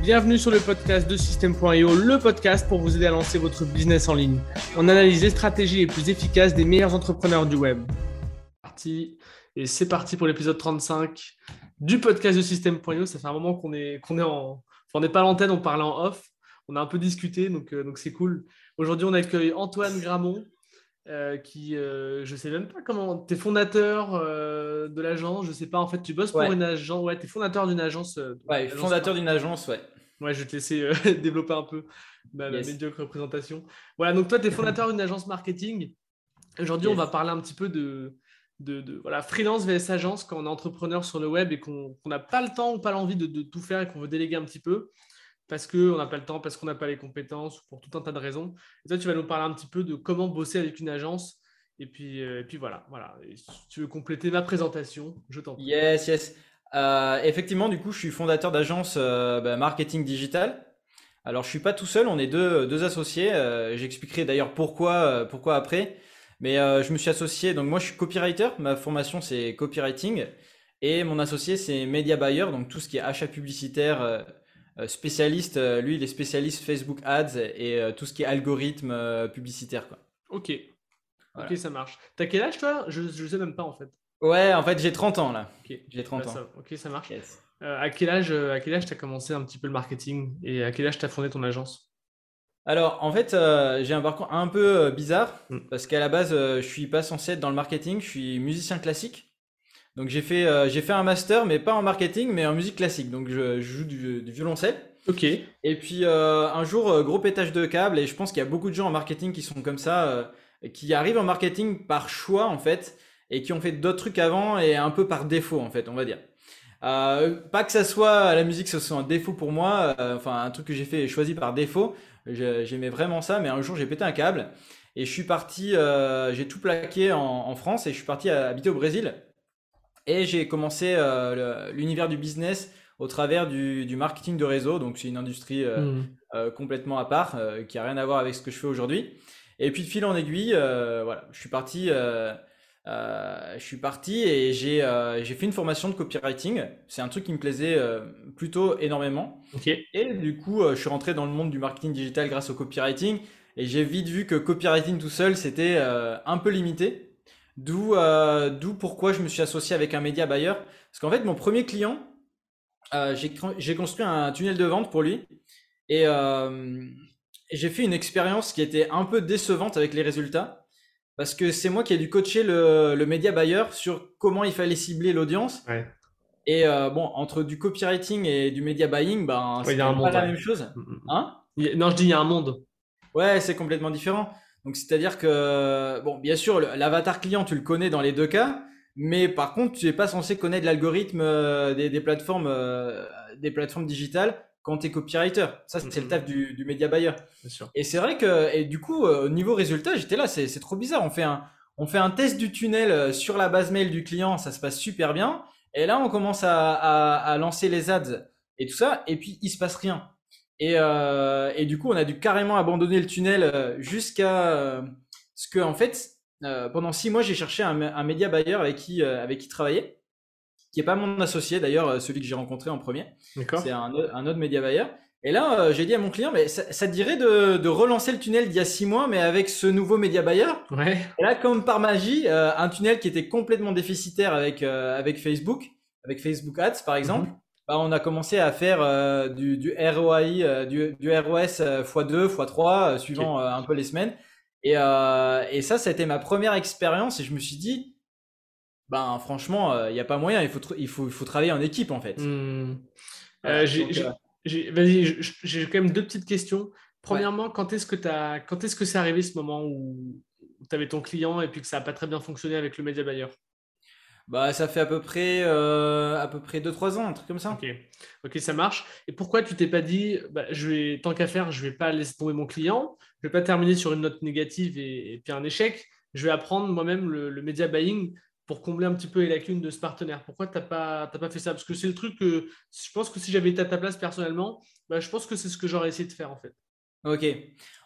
Bienvenue sur le podcast de System.io, le podcast pour vous aider à lancer votre business en ligne. On analyse les stratégies les plus efficaces des meilleurs entrepreneurs du web. Parti. Et c'est parti pour l'épisode 35 du podcast de System.io. Ça fait un moment qu'on est, qu'on est en. On n'est pas à l'antenne, on parle en off. On a un peu discuté, donc euh, donc c'est cool. Aujourd'hui, on accueille Antoine Gramont, euh, qui, euh, je sais même pas comment, tu es fondateur euh, de l'agence, je sais pas, en fait, tu bosses pour Ouais. une agence, ouais, tu es fondateur d'une agence. Ouais, agence fondateur d'une agence, ouais. Ouais, je vais te laisser développer un peu ma, médiocre présentation. Voilà, donc toi, tu es fondateur d'une agence marketing. Aujourd'hui, on va parler un petit peu de, de, de, voilà, freelance vs agence quand on est entrepreneur sur le web et qu'on n'a pas le temps ou pas l'envie de, de tout faire et qu'on veut déléguer un petit peu parce qu'on n'a pas le temps, parce qu'on n'a pas les compétences, ou pour tout un tas de raisons. Et toi, tu vas nous parler un petit peu de comment bosser avec une agence. Et puis, euh, et puis voilà, voilà. Si tu veux compléter ma présentation, je t'en prie. Yes, yes. Euh, effectivement, du coup, je suis fondateur d'agence euh, bah, marketing digital. Alors, je suis pas tout seul, on est deux, associés. J'expliquerai d'ailleurs pourquoi, pourquoi après. Mais je me suis associé, donc moi je suis copywriter, ma formation c'est copywriting. Et mon associé c'est media buyer, donc tout ce qui est achat publicitaire, spécialiste. euh, lui, il est spécialiste Facebook Ads et euh, tout ce qui est algorithme euh, publicitaire, quoi. Ok, Voilà. ok, ça marche. T'as quel âge, toi? Je ne sais même pas, en fait. Ouais, en fait, j'ai 30 ans là. Ok, J'ai 30 Bah, ans. ça- ok, ça marche. Yes. Euh, à quel âge, euh, à quel âge tu as commencé un petit peu le marketing et à quel âge tu as fondé ton agence? Alors, en fait, euh, j'ai un parcours un peu euh, bizarre Mm. parce qu'à la base, euh, je suis pas censé être dans le marketing, je suis musicien classique. Donc, j'ai fait, euh, j'ai fait un master, mais pas en marketing, mais en musique classique. Donc, je, je joue du, du violoncelle. Ok, Et puis, euh, un jour, euh, gros pétage de câble, et je pense qu'il y a beaucoup de gens en marketing qui sont comme ça, euh, qui arrivent en marketing par choix, en fait, et qui ont fait d'autres trucs avant, et un peu par défaut, en fait, on va dire. Euh, pas que ça soit la musique, ce soit un défaut pour moi, euh, enfin un truc que j'ai fait choisi par défaut. J'aimais vraiment ça, mais un jour j'ai pété un câble et je suis parti, euh, j'ai tout plaqué en, en France et je suis parti à- habiter au Brésil. Et j'ai commencé euh, l'univers du business au travers du, du marketing de réseau. Donc c'est une industrie euh, Hmm. euh, complètement à part, qui a rien à voir avec ce que je fais aujourd'hui. Et puis de fil en aiguille, voilà, je suis parti, je suis parti et j'ai fait une formation de copywriting. C'est un truc qui me plaisait plutôt énormément. Et du coup, je suis rentré dans le monde du marketing digital grâce au copywriting. Et j'ai vite vu que copywriting tout seul, c'était un peu limité. D'où euh, d'où pourquoi je me suis associé avec un média buyer. Parce qu'en fait, mon premier client, euh, j'ai construit un tunnel de vente pour lui. Et, euh, j'ai fait une expérience qui était un peu décevante avec les résultats. Parce que c'est moi qui ai dû coacher le, le média buyer sur comment il fallait cibler l'audience. ouais. Et bon, entre du copywriting et du media buying, ben, Ouais, c'est pas monde, la ouais. même chose. Hmm, hmm. Hein? Il y a- Non, je dis il y a un monde. Ouais, c'est complètement différent. Donc, c'est-à-dire que, bon, bien sûr, l'avatar client, tu le connais dans les deux cas, mais par contre, tu n'es pas censé connaître l'algorithme euh, des, des plateformes, euh, des plateformes digitales quand tu es copywriter. Ça, c'est le Mhm. taf du, du media buyer. Bien sûr. Et c'est vrai que, et du coup, euh, au niveau résultat, j'étais là, c'est trop bizarre. On fait un, on fait un test du tunnel sur la base mail du client, ça se passe super bien. Et là, on commence à, à, à lancer les ads et tout ça, et puis il se passe rien. Et, euh, et du coup, on a dû carrément abandonner le tunnel euh, jusqu'à euh, ce que, en fait, euh, pendant six mois, j'ai cherché un, un média buyer avec qui, euh, avec qui travailler, qui est pas mon associé d'ailleurs, euh, celui que j'ai rencontré en premier. D'accord. C'est un, un autre média buyer. Et là, euh, j'ai dit à mon client, mais ça, ça te dirait de, de relancer le tunnel d'il y a six mois, mais avec ce nouveau média buyer. Ouais, Et là, comme par magie, euh, un tunnel qui était complètement déficitaire avec, euh, avec Facebook, avec Facebook Ads par exemple, bah, on a commencé à faire euh, du, du ROI, du, du ROS euh, x2, x3, euh, suivant euh, un peu les semaines. Et, euh, et ça, ça a été ma première expérience et je me suis dit, ben franchement, il n'y a pas moyen, il faut, tr- il, faut, il faut travailler en équipe en fait. Voilà, Vas-y, j'ai quand même deux petites questions. Premièrement, quand est-ce que t'as, quand est-ce que c'est arrivé ce moment où tu avais ton client et puis que ça n'a pas très bien fonctionné avec le média buyer? Bah, ça fait à peu près, euh, à peu près 2-3 ans, un truc comme ça. Ok, ok, ça marche. Et pourquoi tu t'es pas dit, bah, je vais, tant qu'à faire, je vais pas laisser tomber mon client, je vais pas terminer sur une note négative et, et puis un échec, je vais apprendre moi-même le, le media buying pour combler un petit peu les lacunes de ce partenaire. Pourquoi tu n'as pas, t'as pas fait ça? Parce que c'est le truc que je pense que si j'avais été à ta place personnellement, bah, je pense que c'est ce que j'aurais essayé de faire en fait. Ok.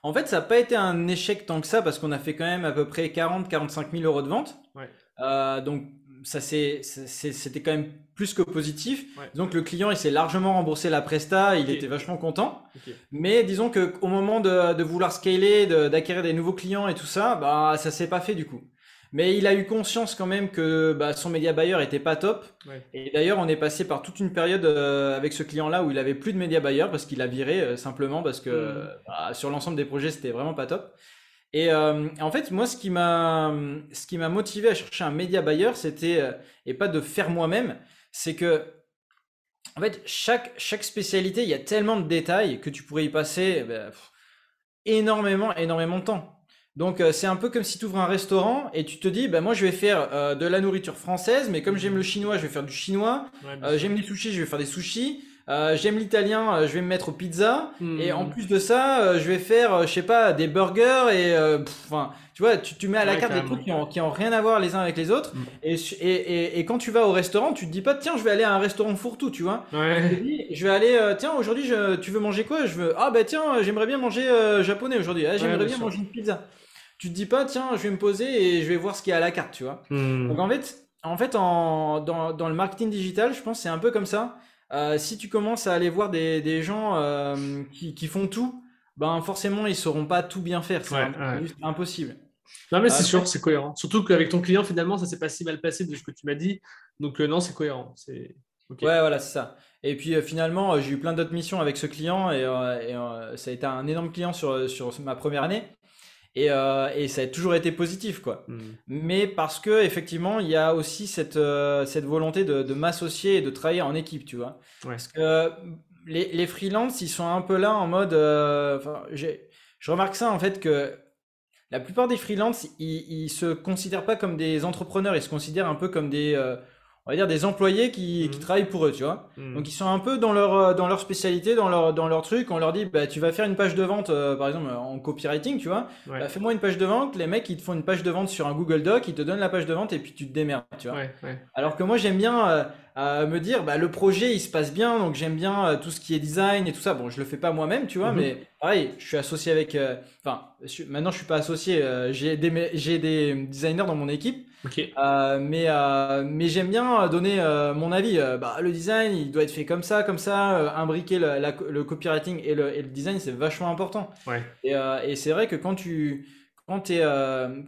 En fait, ça n'a pas été un échec tant que ça parce qu'on a fait quand même à peu près 40-45 000 euros de vente. Ouais. Euh, donc, ça c'était quand même plus que positif. Donc le client il s'est largement remboursé la presta, il était vachement content. Mais disons que au moment de, de vouloir scaler, d'acquérir des nouveaux clients et tout ça, bah ça s'est pas fait du coup. Mais il a eu conscience quand même que bah, son média buyer était pas top. Et d'ailleurs, on est passé par toute une période euh, avec ce client-là où il avait plus de média buyer parce qu'il a viré euh, simplement parce que mmh. bah, sur l'ensemble des projets, c'était vraiment pas top. Et euh, en fait, moi, ce qui m'a, ce qui m'a motivé à chercher un média buyer, c'était et pas de faire moi-même, c'est que en fait, chaque chaque spécialité, il y a tellement de détails que tu pourrais y passer bah, énormément, énormément de temps. Donc euh, c'est un peu comme si tu ouvres un restaurant et tu te dis, bah, moi je vais faire euh, de la nourriture française, mais comme j'aime le chinois, je vais faire du chinois. Euh, j'aime les sushis, je vais faire des sushis. J'aime l'italien, je vais me mettre aux pizzas. Et en hmm. plus de ça, je vais faire, je sais pas, des burgers et enfin, tu vois, tu, tu mets à la carte des trucs qui ont, qui ont rien à voir les uns avec les autres. Hmm. Et, et, et, quand tu vas au restaurant, tu te dis pas, tiens, je vais aller à un restaurant fourre-tout, tu vois. je vais aller, tiens, aujourd'hui, tu veux manger quoi? Je veux, ah bah tiens, j'aimerais bien manger japonais aujourd'hui. Ah, j'aimerais bien manger une pizza tu te dis pas, tiens, je vais me poser et je vais voir ce qu'il y a à la carte, tu vois. Hmm. Donc en fait, en fait en, dans, dans, le marketing digital, je pense c'est un peu comme ça. Euh, si tu commences à aller voir des, des gens euh, qui, qui, font tout, ben forcément ils sauront pas tout bien faire. C'est impossible. Non mais c'est sûr, c'est cohérent. Surtout qu'avec ton client, finalement, ça s'est pas si mal passé de ce que tu m'as dit. Donc euh, non, c'est cohérent. C'est Ouais, voilà, c'est ça. Et puis finalement, j'ai eu plein d'autres missions avec ce client et, et ça a été un énorme client sur, sur ma première année. Et, euh, et, ça a toujours été positif, quoi. Hmm. Mais parce que effectivement, il y a aussi cette, euh, cette volonté de, de m'associer et de travailler en équipe, tu vois. Parce que les, les freelances, ils sont un peu là en mode. Euh, je remarque ça en fait que la plupart des freelances, ils, ils se considèrent pas comme des entrepreneurs, ils se considèrent un peu comme des euh, on va dire des employés qui, qui mhm. travaillent pour eux, tu vois. Mhm. Donc ils sont un peu dans leur euh, dans leur spécialité, dans leur dans leur truc. On leur dit bah tu vas faire une page de vente euh, par exemple en copywriting, tu vois. Bah, fais-moi une page de vente. Les mecs ils te font une page de vente sur un Google Doc, ils te donnent la page de vente et puis tu te démerdes, tu vois. Alors que moi j'aime bien euh, à me dire bah le projet il se passe bien donc j'aime bien euh, tout ce qui est design et tout ça bon je le fais pas moi-même tu vois mhm. mais pareil je suis associé avec euh, enfin maintenant je suis pas associé euh, j'ai des j'ai des designers dans mon équipe mais mais j'aime bien donner mon avis bah le design il doit être fait comme ça comme ça imbriquer le, le copywriting et le, et le design c'est vachement important ouais. et, et c'est vrai que quand tu quand tu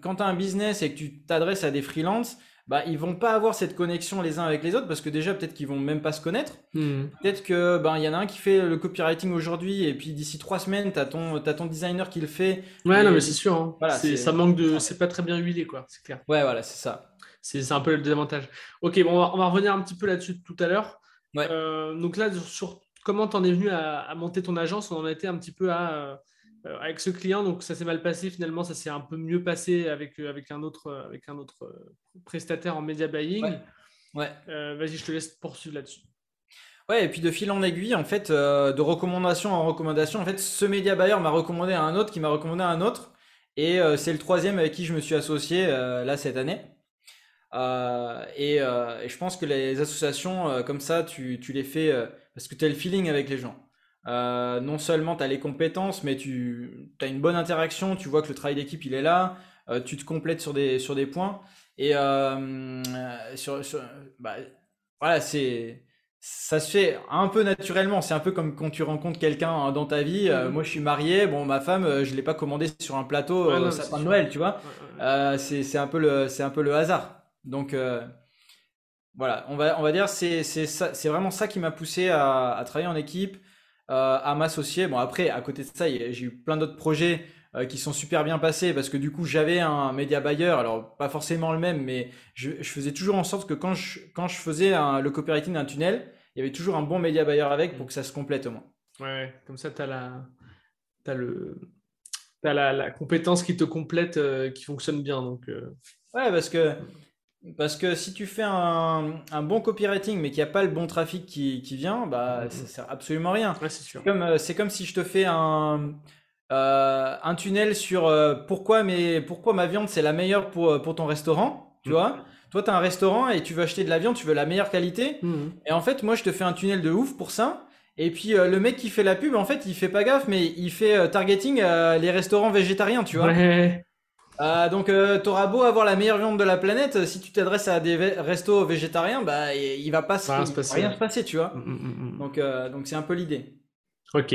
quand as un business et que tu t'adresses à des freelances bah ils vont pas avoir cette connexion les uns avec les autres parce que déjà peut-être qu'ils vont même pas se connaître. Hmm. Peut-être que ben il y en a un qui fait le copywriting aujourd'hui et puis d'ici trois semaines t'as ton as ton designer qui le fait. Ouais non mais c'est sûr. Hein. Voilà, ça manque de c'est pas très bien huilé quoi c'est clair. Ouais voilà c'est ça. C'est un peu le désavantage. Ok bon on va, on va revenir un petit peu là-dessus tout à l'heure. Ouais. Euh, donc là sur, comment t'en es venu à, à, monter ton agence? On en a été un petit peu à euh, avec ce client, donc ça s'est mal passé. Finalement, ça s'est un peu mieux passé avec, euh, avec un autre, euh, avec un autre prestataire en media buying. Ouais. Vas-y, je te laisse poursuivre là-dessus. Ouais, et puis de fil en aiguille, en fait, de recommandation en recommandation, en fait, ce média buyer m'a recommandé à un autre qui m'a recommandé à un autre. Et c'est le troisième avec qui je me suis associé là cette année. Et, et, je pense que les associations comme ça, tu, tu les fais parce que tu as le feeling avec les gens. Euh, non seulement tu as les compétences, mais tu as une bonne interaction, tu vois que le travail d'équipe il est là, euh, tu te complètes sur des, sur des points. Et euh, sur, bah, voilà, c'est ça se fait un peu naturellement. C'est un peu comme quand tu rencontres quelqu'un hein, dans ta vie. Mhm. moi, je suis marié. Bon, ma femme, je l'ai pas commandé sur un plateau ouais, sapin de Noël, tu vois. c'est un peu le c'est un peu le hasard. Donc voilà, on va on va dire c'est c'est vraiment ça qui m'a poussé à, à, travailler en équipe, à m'associer. Bon, après, à côté de ça, j'ai eu plein d'autres projets euh, qui sont super bien passés parce que du coup, j'avais un média buyer, alors pas forcément le même, mais je, faisais toujours en sorte que quand je, quand je faisais le copywriting d'un tunnel, il y avait toujours un bon média buyer avec pour que ça se complète au moins. Ouais, comme ça, tu as la. As le, as la, la, compétence qui te complète, euh, qui fonctionne bien. Donc, Ouais, parce que parce que si tu fais un, un bon copywriting mais qu'il n'y a pas le bon trafic qui, qui vient, bah, mm-hmm. ça sert absolument rien. c'est comme, euh, c'est comme si je te fais un, euh, un tunnel sur euh, pourquoi, mais, pourquoi ma viande c'est la meilleure pour, pour ton restaurant, tu mm-hmm. vois. Toi, tu as un restaurant et tu veux acheter de la viande, tu veux la meilleure qualité. Mm-hmm. Et en fait, moi, je te fais un tunnel de ouf pour ça. Et puis, le mec qui fait la pub, en fait, il fait pas gaffe, mais il fait targeting les restaurants végétariens, tu vois. Euh, donc, euh, t'auras beau avoir la meilleure viande de la planète, si tu t'adresses à des restos végétariens, bah, il va pas se, rien se passer, tu vois. Mm, mm, mm, donc, euh, donc c'est un peu l'idée. Ok,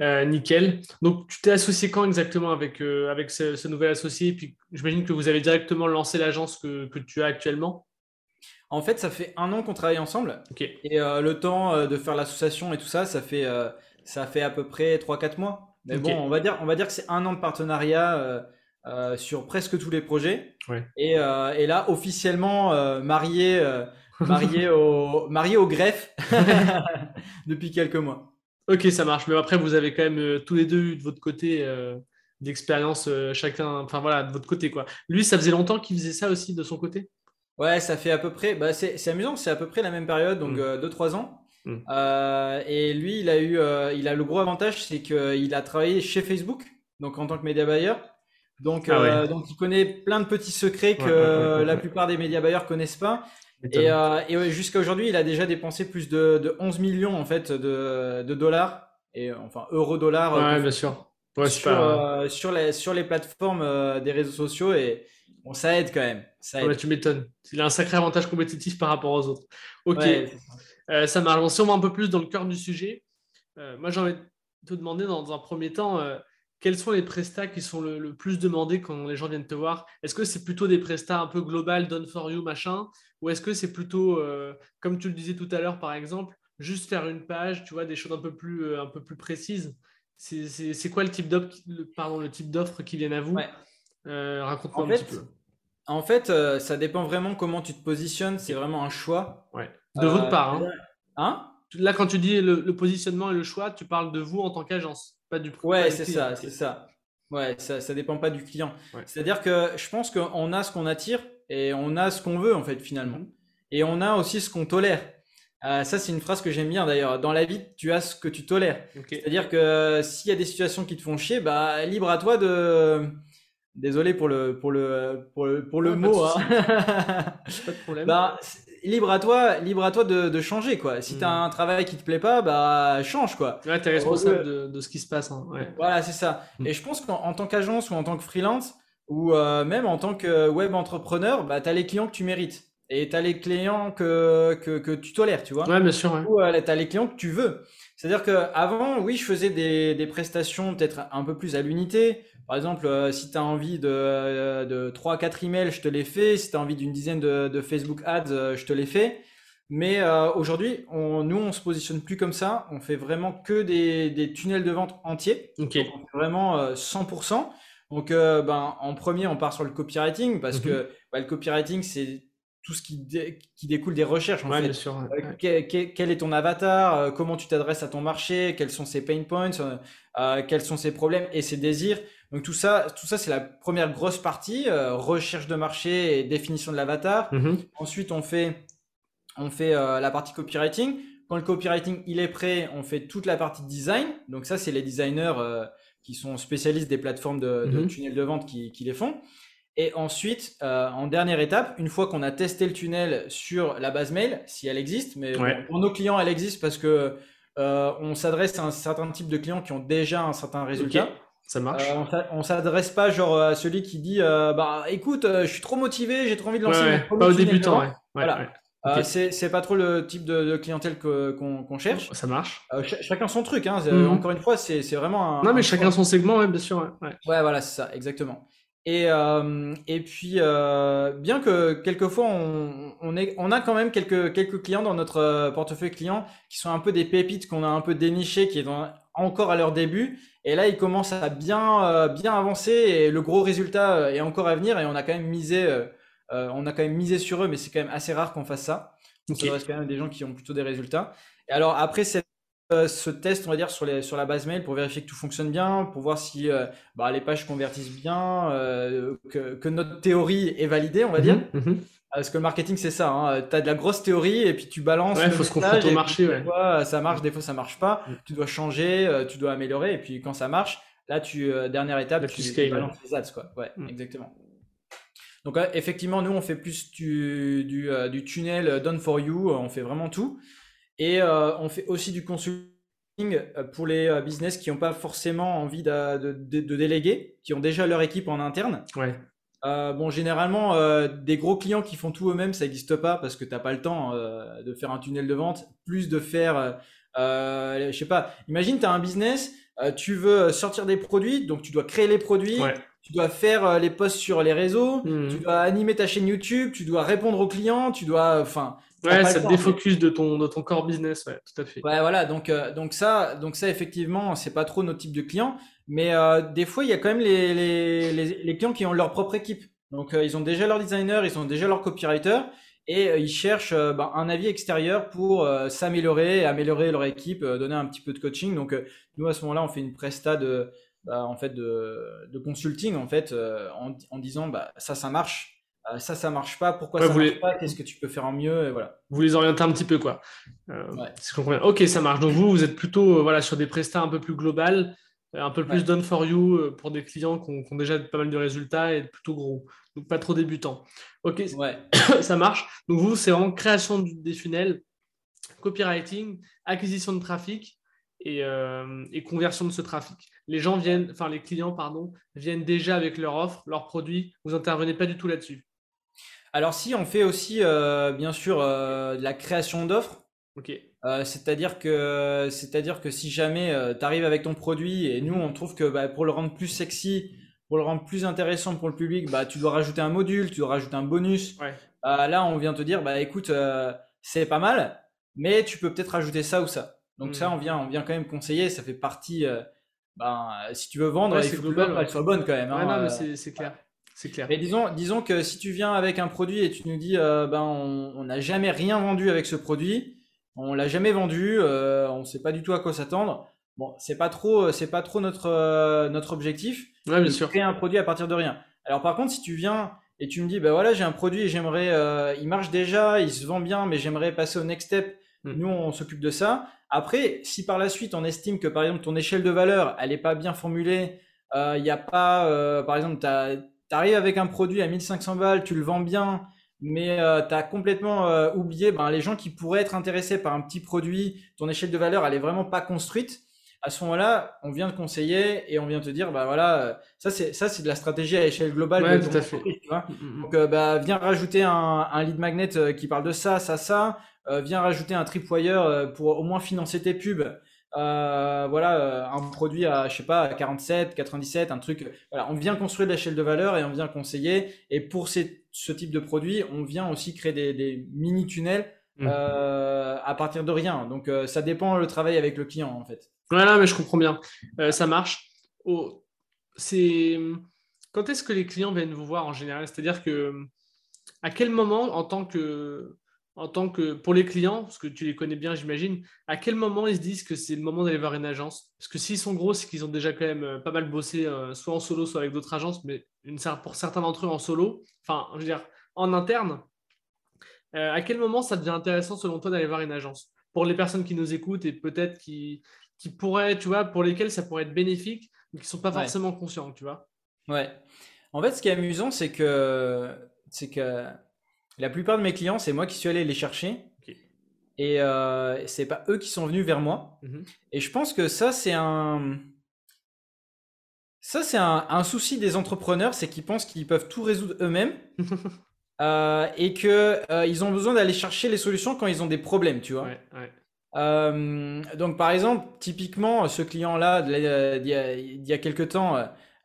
nickel. Donc, tu t'es associé quand exactement avec, avec ce, nouvel associé? Puis, j'imagine que vous avez directement lancé l'agence que, que, tu as actuellement? En fait, ça fait un an qu'on travaille ensemble. Et le temps de faire l'association et tout ça, ça fait, ça fait à peu près 3-4 mois. Mais bon, on va dire, on va dire que c'est un an de partenariat euh, sur presque tous les projets. Et, euh, et, là, officiellement euh, marié, marié, au, marié au greffe depuis quelques mois. Ok, ça marche. Mais après, vous avez quand même tous les deux eu de votre côté d'expérience chacun, enfin voilà, de votre côté quoi. Lui, ça faisait longtemps qu'il faisait ça aussi de son côté? Ouais, ça fait à peu près, bah, c'est amusant, c'est à peu près la même période, donc 2-3 mm. ans. Mm. et lui, il a eu, il a le gros avantage, c'est qu'il a travaillé chez Facebook, donc en tant que média buyer. Donc, ah euh, donc il connaît plein de petits secrets que la plupart des médias bailleurs connaissent pas. Et, euh, jusqu'à aujourd'hui, il a déjà dépensé plus de, 11 millions en fait de, dollars et enfin euros dollars. Ouais, bien sûr. sur, euh, sur, les, sur les plateformes des réseaux sociaux et bon, ça aide quand même. Ça tu m'étonnes. Il a un sacré avantage compétitif par rapport aux autres. Ok, ça marche. On se un peu plus dans le cœur du sujet. moi, j'ai envie de te demander dans un premier temps quels sont les prestats qui sont le, plus demandés quand les gens viennent te voir? Est-ce que c'est plutôt des prestats un peu global, done for you, machin? Ou est-ce que c'est plutôt, euh, comme tu le disais tout à l'heure, par exemple, juste faire une page, tu vois, des choses un peu plus, euh, un peu plus précises? C'est quoi le type d'offre qui viennent à vous? Euh, Raconte-moi un petit peu. En fait, ça dépend vraiment comment tu te positionnes. C'est vraiment un choix. De votre part. Hein, hein? Là, quand tu dis le positionnement et le choix, tu parles de vous en tant qu'agence du Ouais, c'est ça, c'est ça. Ouais, ça, ça dépend pas du client. C'est-à-dire que je pense qu'on a ce qu'on attire et on a ce qu'on veut en fait finalement. Mhm. Et on a aussi ce qu'on tolère. Euh, ça, c'est une phrase que j'aime bien d'ailleurs. Dans la vie, tu as ce que tu tolères. C'est-à-dire que s'il y a des situations qui te font chier, bah libre à toi de. Désolé pour le pour le pour le, pour le mot. Hein. pas de problème. Bah, libre à toi, libre à toi de, de changer quoi. Si tu as hmm. un travail qui te plaît pas, bah change quoi. Ouais, t'es responsable de, de, ce qui se passe. Hein. Voilà, c'est ça. Hmm. Et je pense qu'en tant qu'agence ou en tant que freelance ou euh, même en tant que web entrepreneur, bah as les clients que tu mérites et tu as les clients que, que, que tu tolères, tu vois. Ouais, bien sûr. Ou euh, tu as les clients que tu veux. C'est-à-dire que avant, oui, je faisais des, des prestations peut-être un peu plus à l'unité. Par exemple, euh, si tu as envie de, euh, de 3-4 emails, je te les fais. Si tu as envie d'une dizaine de, Facebook ads, euh, je te les fais. Mais aujourd'hui, nous, on se positionne plus comme ça. On fait vraiment que des, tunnels de vente entiers. Donc, vraiment 100%. Donc, ben, en premier, on part sur le copywriting parce mhm. que bah, le copywriting, c'est tout ce qui, qui découle des recherches. En Bien sûr, quel, est ton avatar Comment tu t'adresses à ton marché Quels sont ses pain points Quels sont ses problèmes et ses désirs donc tout ça, tout ça c'est la première grosse partie, euh, recherche de marché et définition de l'avatar. Mhm. Ensuite, on fait, on fait euh, la partie copywriting. Quand le copywriting il est prêt, on fait toute la partie design. Donc ça, c'est les designers euh, qui sont spécialistes des plateformes de, de mhm. tunnels de vente qui, qui les font. Et ensuite, en dernière étape, une fois qu'on a testé le tunnel sur la base mail, si elle existe, mais pour nos clients, elle existe parce que on s'adresse à un certain type de clients qui ont déjà un certain résultat. Ça marche. Euh, on s'adresse pas genre à celui qui dit euh, bah écoute, euh, je suis trop motivé, j'ai trop envie de lancer ouais, Pas au débutant, ouais. Voilà. c'est pas trop le type de, clientèle qu'on cherche. Ça marche. chacun son truc. Hein. Mhm. Encore une fois, c'est vraiment un. Non, mais chacun son segment, bien sûr. Ouais, ouais voilà, c'est ça, exactement. Et, et puis, bien que quelquefois, on, on, est, on a quand même quelques, quelques clients dans notre portefeuille client qui sont un peu des pépites qu'on a un peu dénichées, qui est encore à leur début et là, ils commencent à bien, euh, bien avancer et le gros résultat euh, est encore à venir et on a quand même misé, euh, on a quand même misé sur eux, mais c'est quand même assez rare qu'on fasse ça. Donc, ça reste quand même des gens qui ont plutôt des résultats. Et alors, après ce test, on va dire, sur, les, sur la base mail pour vérifier que tout fonctionne bien, pour voir si bah, les pages convertissent bien, que, que, notre théorie est validée, on va dire. Mhm, mhm. Parce que le marketing, c'est ça. Hein. Tu as de la grosse théorie et puis tu balances. il faut se confronter au marché. Des fois, ça marche, des fois, ça marche pas. Mm. Tu dois changer, euh, tu dois améliorer. Et puis, quand ça marche, là, tu, euh, dernière étape, tu, balances les ads. Quoi. Ouais, mm. exactement. Donc, effectivement, nous, on fait plus du, du, euh, du, tunnel done for you. On fait vraiment tout. Et on fait aussi du consulting pour les business qui n'ont pas forcément envie de, de, de, déléguer, qui ont déjà leur équipe en interne. Ouais. Euh, bon, généralement, des gros clients qui font tout eux-mêmes, ça n'existe pas parce que tu n'as pas le temps de faire un tunnel de vente, plus de faire, je sais pas, imagine, tu as un business, tu veux sortir des produits, donc tu dois créer les produits, tu dois faire les posts sur les réseaux, mmh. tu dois animer ta chaîne YouTube, tu dois répondre aux clients, tu dois, enfin, Ouais, ça te défocus de ton, de ton core business, ouais, tout à fait. Ouais, voilà, donc, euh, donc, ça, donc ça, effectivement, c'est pas trop notre type de clients, mais euh, des fois, il y a quand même les, les, les, clients qui ont leur propre équipe. Donc, euh, ils ont déjà leur designer, ils ont déjà leur copywriter, et ils cherchent ben, un avis extérieur pour s'améliorer, améliorer leur équipe, donner un petit peu de coaching. Donc, nous, à ce moment-là, on fait une presta de, bah, en fait, de, de consulting, en fait, en, en disant, bah, ça, ça marche euh, ça, ça marche pas. Pourquoi ça marche pas? Qu'est-ce que tu peux faire en mieux? Et voilà. Vous les orientez un petit peu, quoi. Euh, Ok, ça marche. Donc vous, vous êtes plutôt euh, voilà, sur des prestats un peu plus globales, un peu plus done for you pour des clients qui ont, déjà pas mal de résultats et plutôt gros. Donc pas trop débutants. Ok, ouais. ça marche. Donc vous, c'est vraiment création des funnels, copywriting, acquisition de trafic et, et, conversion de ce trafic. Les gens viennent, enfin les clients, pardon, viennent déjà avec leur offre, leurs produits. Vous intervenez pas du tout là-dessus. Alors si on fait aussi euh, bien sûr euh, de la création d'offres. Ok. Euh, c'est-à-dire que c'est-à-dire que si jamais tu arrives avec ton produit et nous on trouve que bah, pour le rendre plus sexy, pour le rendre plus intéressant pour le public, bah tu dois rajouter un module, tu dois rajouter un bonus. là on vient te dire bah écoute c'est pas mal, mais tu peux peut-être rajouter ça ou ça. Donc ça hmm. on vient on vient quand même conseiller, ça fait partie. ben si tu veux vendre, il faut que l'offre soit bonne quand même. Hein, c'est clair. C'est clair. Mais disons, disons que si tu viens avec un produit et tu nous dis, euh, ben, on n'a jamais rien vendu avec ce produit, on l'a jamais vendu, euh, on ne sait pas du tout à quoi s'attendre. Bon, c'est pas trop, c'est pas trop notre euh, notre objectif. Ouais, bien sûr. Créer un produit à partir de rien. Alors par contre, si tu viens et tu me dis, ben voilà, j'ai un produit et j'aimerais, il marche déjà, il se vend bien, mais j'aimerais passer au next step. Hmm. Nous, on s'occupe de ça. Après, si par la suite on estime que par exemple ton échelle de valeur, elle est pas bien formulée, il n'y a pas, par exemple, tu as tu arrives avec un produit à 1500 balles, tu le vends bien, mais euh, tu as complètement euh, oublié ben, les gens qui pourraient être intéressés par un petit produit, ton échelle de valeur, elle est vraiment pas construite. À ce moment-là, on vient te conseiller et on vient te dire, bah voilà, euh, ça c'est ça c'est de la stratégie à échelle globale. Ouais, tout à fait. Mm, mm, mm. Donc, bah, viens rajouter un, un, lead magnet qui parle de ça, ça, ça. viens rajouter un tripwire pour au moins financer tes pubs. Euh, voilà, euh, un produit à, je sais pas, à 47, 97, un truc. Voilà, on vient construire de l'échelle de valeur et on vient conseiller. Et pour ce type de produit, on vient aussi créer des, mini tunnels mmh. euh, à partir de rien. Donc, ça dépend le travail avec le client, en fait. Voilà, mais je comprends bien. ça marche. Oh, c'est quand est-ce que les clients viennent vous voir en général? C'est-à-dire que à quel moment, en tant que en tant que pour les clients, parce que tu les connais bien, j'imagine, à quel moment ils se disent que c'est le moment d'aller voir une agence? Parce que s'ils sont gros, c'est qu'ils ont déjà quand même euh, pas mal bossé, euh, soit en solo, soit avec d'autres agences, mais une, pour certains d'entre eux en solo, enfin, je veux dire, en interne. Euh, à quel moment ça devient intéressant selon toi d'aller voir une agence? Pour les personnes qui nous écoutent et peut-être qui, qui pourraient, tu vois, pour lesquelles ça pourrait être bénéfique, mais qui ne sont pas forcément conscients, tu vois? Ouais. En fait, ce qui est amusant, c'est que, c'est que la plupart de mes clients, c'est moi qui suis allé les chercher. Et euh, c'est pas eux qui sont venus vers moi. Mhm. Et je pense que ça, c'est un. Ça, c'est un, souci des entrepreneurs, c'est qu'ils pensent qu'ils peuvent tout résoudre eux-mêmes. Euh, et qu'ils euh, ils ont besoin d'aller chercher les solutions quand ils ont des problèmes, tu vois. Euh, donc, par exemple, typiquement, ce client-là, il y, a quelques temps,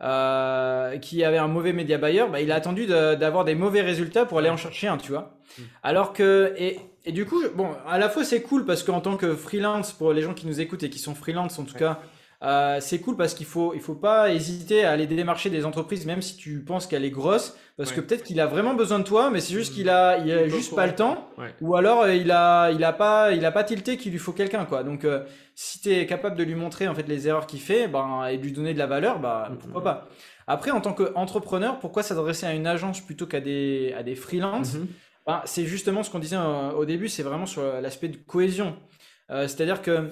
euh, qui avait un mauvais média buyer, bah, il a attendu d'avoir des mauvais résultats pour aller en chercher un, tu vois. Mm. Alors que, et, et, du coup, bon, à la fois c'est cool parce qu'en tant que freelance, pour les gens qui nous écoutent et qui sont freelance en tout cas, euh, c'est cool parce qu'il faut, il faut pas hésiter à aller démarcher des entreprises, même si tu penses qu'elle est grosse, parce que peut-être qu'il a vraiment besoin de toi, mais c'est juste qu'il a, il a juste pas le temps, ou alors euh, il a, il a pas, il a pas tilté qu'il lui faut quelqu'un, quoi. Donc, euh, si tu es capable de lui montrer en fait les erreurs qu'il fait, ben, et de lui donner de la valeur, bah, mm-hmm. pourquoi pas. Après, en tant qu'entrepreneur, pourquoi s'adresser à une agence plutôt qu'à des, à des freelances mm-hmm. ben, C'est justement ce qu'on disait au début, c'est vraiment sur l'aspect de cohésion. C'est-à-dire que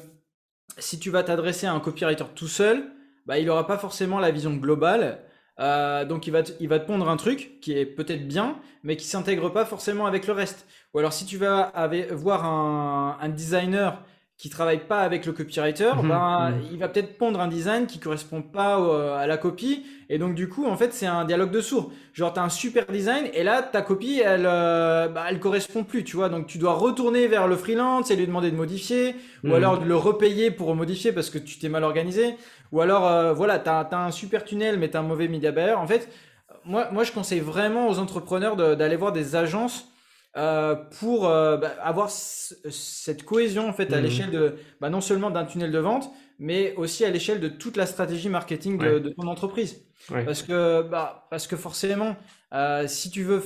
si tu vas t'adresser à un copywriter tout seul, bah, il n'aura pas forcément la vision globale. Euh, donc il va, te, il va te pondre un truc qui est peut-être bien, mais qui s'intègre pas forcément avec le reste. Ou alors si tu vas voir un, designer qui travaille pas avec le copywriter, Mhm, ben, mhm. il va peut-être pondre un design qui correspond pas au- à la copie. Et donc, du coup, en fait, c'est un dialogue de sourds. Genre, tu as un super design et là, ta copie, elle, euh, bah, elle correspond plus, tu vois. Donc, tu dois retourner vers le freelance et lui demander de modifier ou Mhm. alors de le repayer pour modifier parce que tu t'es mal organisé. Ou alors, euh, voilà, tu as, un super tunnel mais tu as un mauvais media buyer. En fait, moi, moi, je conseille vraiment aux entrepreneurs de- d'aller voir des agences euh, pour euh, bah, avoir cette cohésion en fait à Mhm. l'échelle de bah, non seulement d'un tunnel de vente, mais aussi à l'échelle de toute la stratégie marketing de, Ouais. de ton entreprise. Ouais. Parce que bah, parce que forcément, euh, si tu veux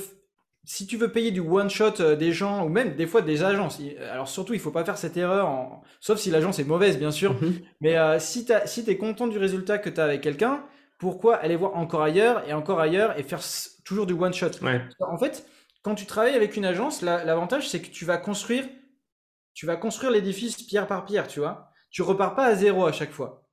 si tu veux payer du one shot des gens ou même des fois des agences, alors surtout il faut pas faire cette erreur, en- sauf si l'agence est mauvaise bien sûr. Mhm. Mais si tu si es content du résultat que tu as avec quelqu'un, pourquoi aller voir encore ailleurs et encore ailleurs et faire toujours du one shot? Ouais. En fait, quand tu travailles avec une agence, la- l'avantage c'est que tu vas construire, tu vas construire l'édifice pierre par pierre, tu vois. Tu repars pas à zéro à chaque fois.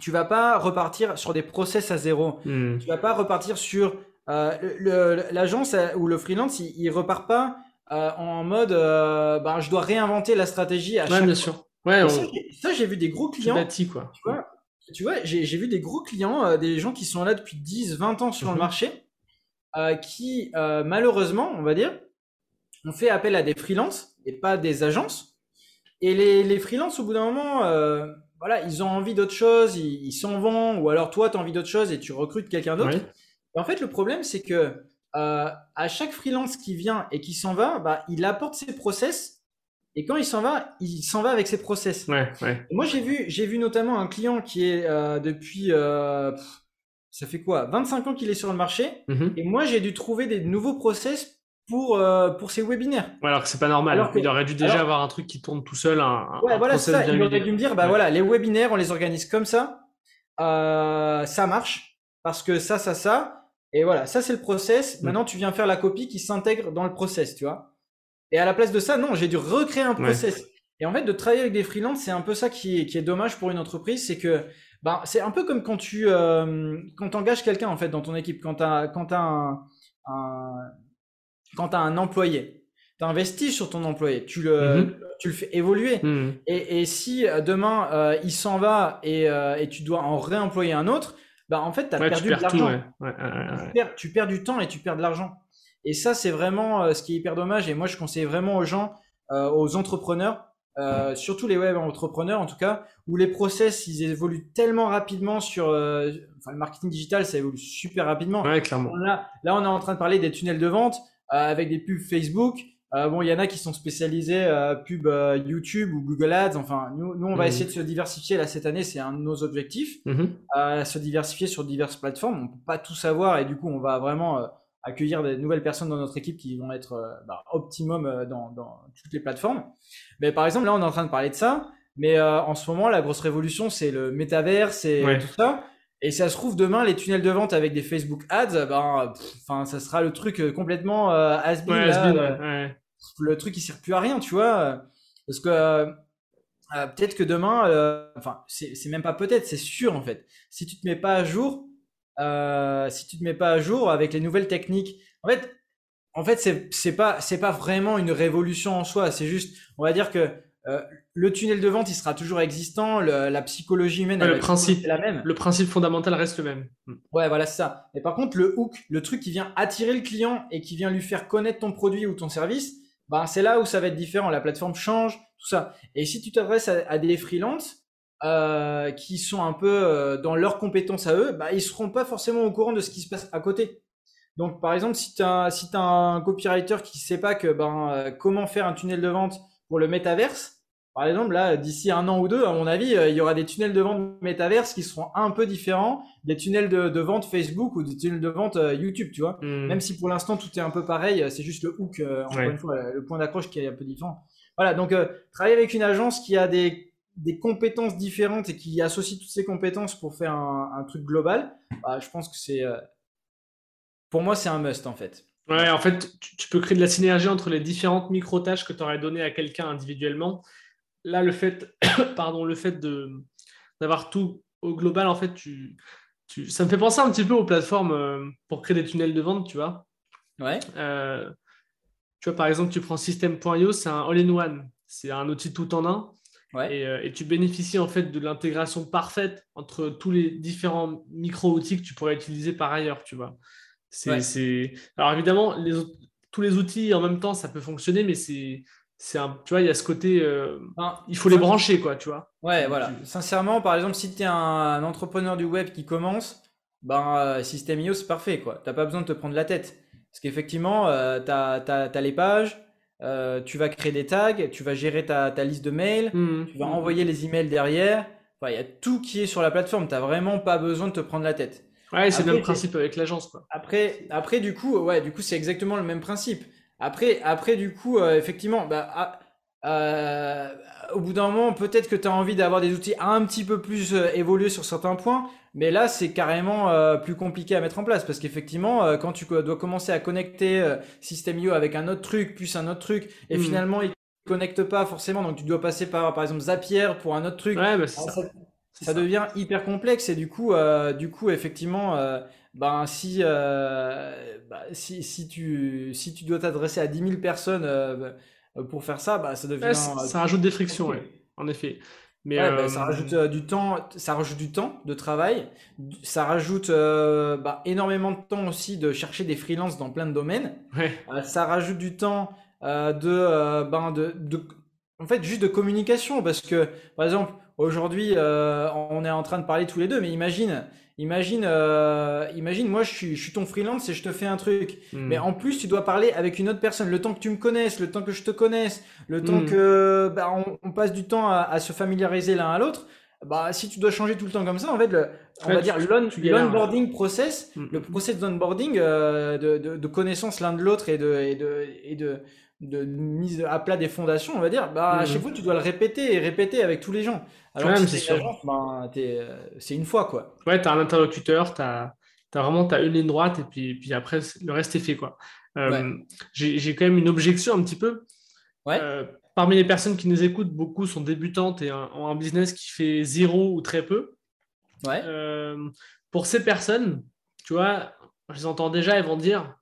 Tu vas pas repartir sur des process à zéro. Mhm. Tu vas pas repartir sur euh, l'agence euh, ou le freelance, il, il repart pas euh, en mode, euh, ben, je dois réinventer la stratégie à Ouais, chaque bien fois. sûr. Ouais, on ça, j'ai- vu des gros clients. bâtis, quoi. Tu vois, tu vois j'ai vu des gros clients, des gens qui sont là depuis 10, 20 ans sur Mhm. le marché, euh, qui euh, malheureusement, on va dire, ont fait appel à des freelances et pas des agences. Et les, les freelances, au bout d'un moment, euh, voilà, ils ont envie d'autre chose, ils s'en vont, ou alors toi, tu as envie d'autre chose et tu recrutes quelqu'un d'autre. Et en fait, le problème, c'est que à chaque freelance qui vient et qui s'en va, bah, il apporte ses process. Et quand il s'en va, il s'en va avec ses process. Ouais, ouais. Moi, j'ai vu, j'ai vu notamment un client qui est depuis, pff, ça fait quoi, 25 ans qu'il est sur le marché. Mhm. Et moi, j'ai dû trouver des nouveaux process pour, euh, pour ses webinaires. Ouais, alors que c'est pas normal. Alors Il aurait dû déjà alors- avoir un truc qui tourne tout seul, un, Ouais, un voilà, ça. Il aurait dû me dire, bah Ouais. voilà, les webinaires, on les organise comme ça. Euh, ça marche. Parce que ça, ça, ça. Et voilà, ça, c'est le process. Mm. Maintenant, tu viens faire la copie qui s'intègre dans le process, tu vois. Et à la place de ça, non, j'ai dû recréer un Ouais. process. Et en fait, de travailler avec des freelances, c'est un peu ça qui est, qui est dommage pour une entreprise, c'est que ben, c'est un peu comme quand tu euh, quand engages quelqu'un en fait dans ton équipe, quand tu as, quand t'as un, un, quand t'as un employé, tu investis sur ton employé, tu le, Mhm. tu le fais évoluer. Mhm. Et, et si euh, demain euh, il s'en va et, euh, et tu dois en réemployer un autre, bah en fait as Ouais, perdu de perds l'argent. Ouais. Ouais. Tu perds, tu perds du temps et tu perds de l'argent. Et ça, c'est vraiment euh, ce qui est hyper dommage. Et moi, je conseille vraiment aux gens, euh, aux entrepreneurs, euh, surtout les web entrepreneurs en tout cas, où les process, ils évoluent tellement rapidement sur... euh, enfin, le marketing digital, ça évolue super rapidement. Ouais, clairement. Là, là, on est en train de parler des tunnels de vente euh, avec des pubs Facebook. Euh, bon, il y en a qui sont spécialisés euh, pub YouTube ou Google Ads. Enfin, nous, nous on va Mhm. essayer de se diversifier là cette année. C'est un de nos objectifs à se diversifier sur diverses plateformes. On peut pas tout savoir et du coup, on va vraiment euh, accueillir des nouvelles personnes dans notre équipe qui vont être euh, bah, optimum euh, dans, dans toutes les plateformes. Mais par exemple, là, on est en train de parler de ça. Mais euh, en ce moment, la grosse révolution, c'est le métaverse et Ouais. tout ça. Et ça se trouve demain, les tunnels de vente avec des Facebook Ads, ben, pff, enfin, ça sera le truc euh, complètement euh, has-been, Ouais, là, has-been, euh, ouais, ouais. le truc qui sert plus à rien, tu vois. Parce que peut-être que demain, enfin, c'est c'est même pas peut-être, c'est sûr en fait. Si tu te mets pas à jour, euh, si tu te mets pas à jour avec les nouvelles techniques, en fait, en fait, c'est pas c'est pas vraiment une révolution en soi. C'est juste, on va dire que euh, le tunnel de vente, il sera toujours existant. le- la psychologie humaine, Ouais, le principe. la même. Le principe fondamental reste le même. Mhm. Ouais, voilà, c'est ça. Mais par contre, le hook, le truc qui vient attirer le client et qui vient lui faire connaître ton produit ou ton service, ben, c'est là où ça va être différent. La plateforme change, tout ça. Et si tu t'adresses à, à des freelances euh, qui sont un peu euh, dans leurs compétences à eux, ben, ils seront pas forcément au courant de ce qui se passe à côté. Donc, par exemple, si tu as, si as un copywriter qui sait pas que ben, euh, comment faire un tunnel de vente pour le métaverse, par exemple, là, d'ici un an ou deux, à mon avis, euh, il y aura des tunnels de vente métaverse qui seront un peu différents des tunnels de, de vente Facebook ou des tunnels de vente euh, YouTube, tu vois. Mhm. Même si pour l'instant tout est un peu pareil, c'est juste le hook, encore Ouais. une fois, le point d'accroche qui est un peu différent. Voilà, donc euh, travailler avec une agence qui a des, des compétences différentes et qui associe toutes ces compétences pour faire un, un truc global, bah, je pense que c'est, euh, pour moi, c'est un must en fait. Ouais, en fait, tu, tu peux créer de la synergie entre les différentes micro-tâches que tu aurais données à quelqu'un individuellement. Là, le fait, pardon, le fait de, d'avoir tout au global, en fait, tu, tu, ça me fait penser un petit peu aux plateformes euh, pour créer des tunnels de vente, tu vois. Ouais. Euh, tu vois, par exemple, tu prends System.io, c'est un all-in-one. C'est un outil tout en un. Euh, et, tu bénéficies en fait de l'intégration parfaite entre tous les différents micro-outils que tu pourrais utiliser par ailleurs, tu vois. C'est, Alors évidemment, les tous les outils en même temps, ça peut fonctionner, mais c'est, c'est un, tu vois, il y a ce côté, euh, il faut les brancher, quoi, tu vois. Ouais, voilà. Sincèrement, par exemple, si tu es un, entrepreneur du web qui commence, ben, euh, System.io, c'est parfait, quoi. T'as pas besoin de te prendre la tête. Parce qu'effectivement, tu as, les pages, euh, tu vas créer des tags, tu vas gérer ta, liste de mails, mmh. tu vas envoyer les emails derrière. Il y a tout qui est sur la plateforme. Tu n'as vraiment pas besoin de te prendre la tête. Ouais, c'est le même principe avec l'agence. Après, après, du coup, ouais, du coup, c'est exactement le même principe. Après, après du coup, euh, effectivement, bah, ah, euh, au bout d'un moment, peut-être que tu as envie d'avoir des outils un petit peu plus évolués sur certains points. Mais là, c'est carrément euh, plus compliqué à mettre en place parce qu'effectivement, euh, quand tu dois commencer à connecter euh, System.io avec un autre truc, plus un autre truc, et hmm. finalement, il ne connecte pas forcément, donc tu dois passer par, par exemple, Zapier pour un autre truc. Ouais, bah, ça, devient hyper complexe et du coup, du coup effectivement, ben, si, bah, si, si, tu, si tu dois t'adresser à 10 000 personnes pour faire ça, bah, ça devient. ça, rajoute des frictions, ouais, en effet. Mais bah, ça euh, rajoute euh, du temps, ça rajoute du temps de travail, ça rajoute euh, bah, énormément de temps aussi de chercher des freelances dans plein de domaines. ça rajoute du temps de, ben de, de, en fait, juste de communication. Parce que, par exemple, aujourd'hui, on est en train de parler tous les deux, mais imagine, Imagine, euh, imagine, moi je suis, je suis ton freelance et je te fais un truc. Hmm. Mais en plus, tu dois parler avec une autre personne. Le temps que tu me connaisses, le temps que je te connaisse, le temps hmm. que bah, on, passe du temps à, se familiariser l'un à l'autre. Bah, si tu dois changer tout le temps comme ça, en fait, le, on va dire l'onboarding process, hmm. le process d'onboarding euh, de, de, de, connaissance l'un de l'autre et de, et de, et de, de mise à plat des fondations, on va dire, bah, à chaque fois, tu dois le répéter et répéter avec tous les gens. Alors que c'est ben, euh, c'est une fois, quoi. Ouais, tu as un interlocuteur, tu as, vraiment as une ligne droite et puis, puis après, le reste est fait, quoi. Euh, j'ai quand même une objection un petit peu. Ouais. Euh, parmi les personnes qui nous écoutent, beaucoup sont débutantes et ont un business qui fait zéro ou très peu. Ouais. pour ces personnes, tu vois, je les entends déjà, elles vont dire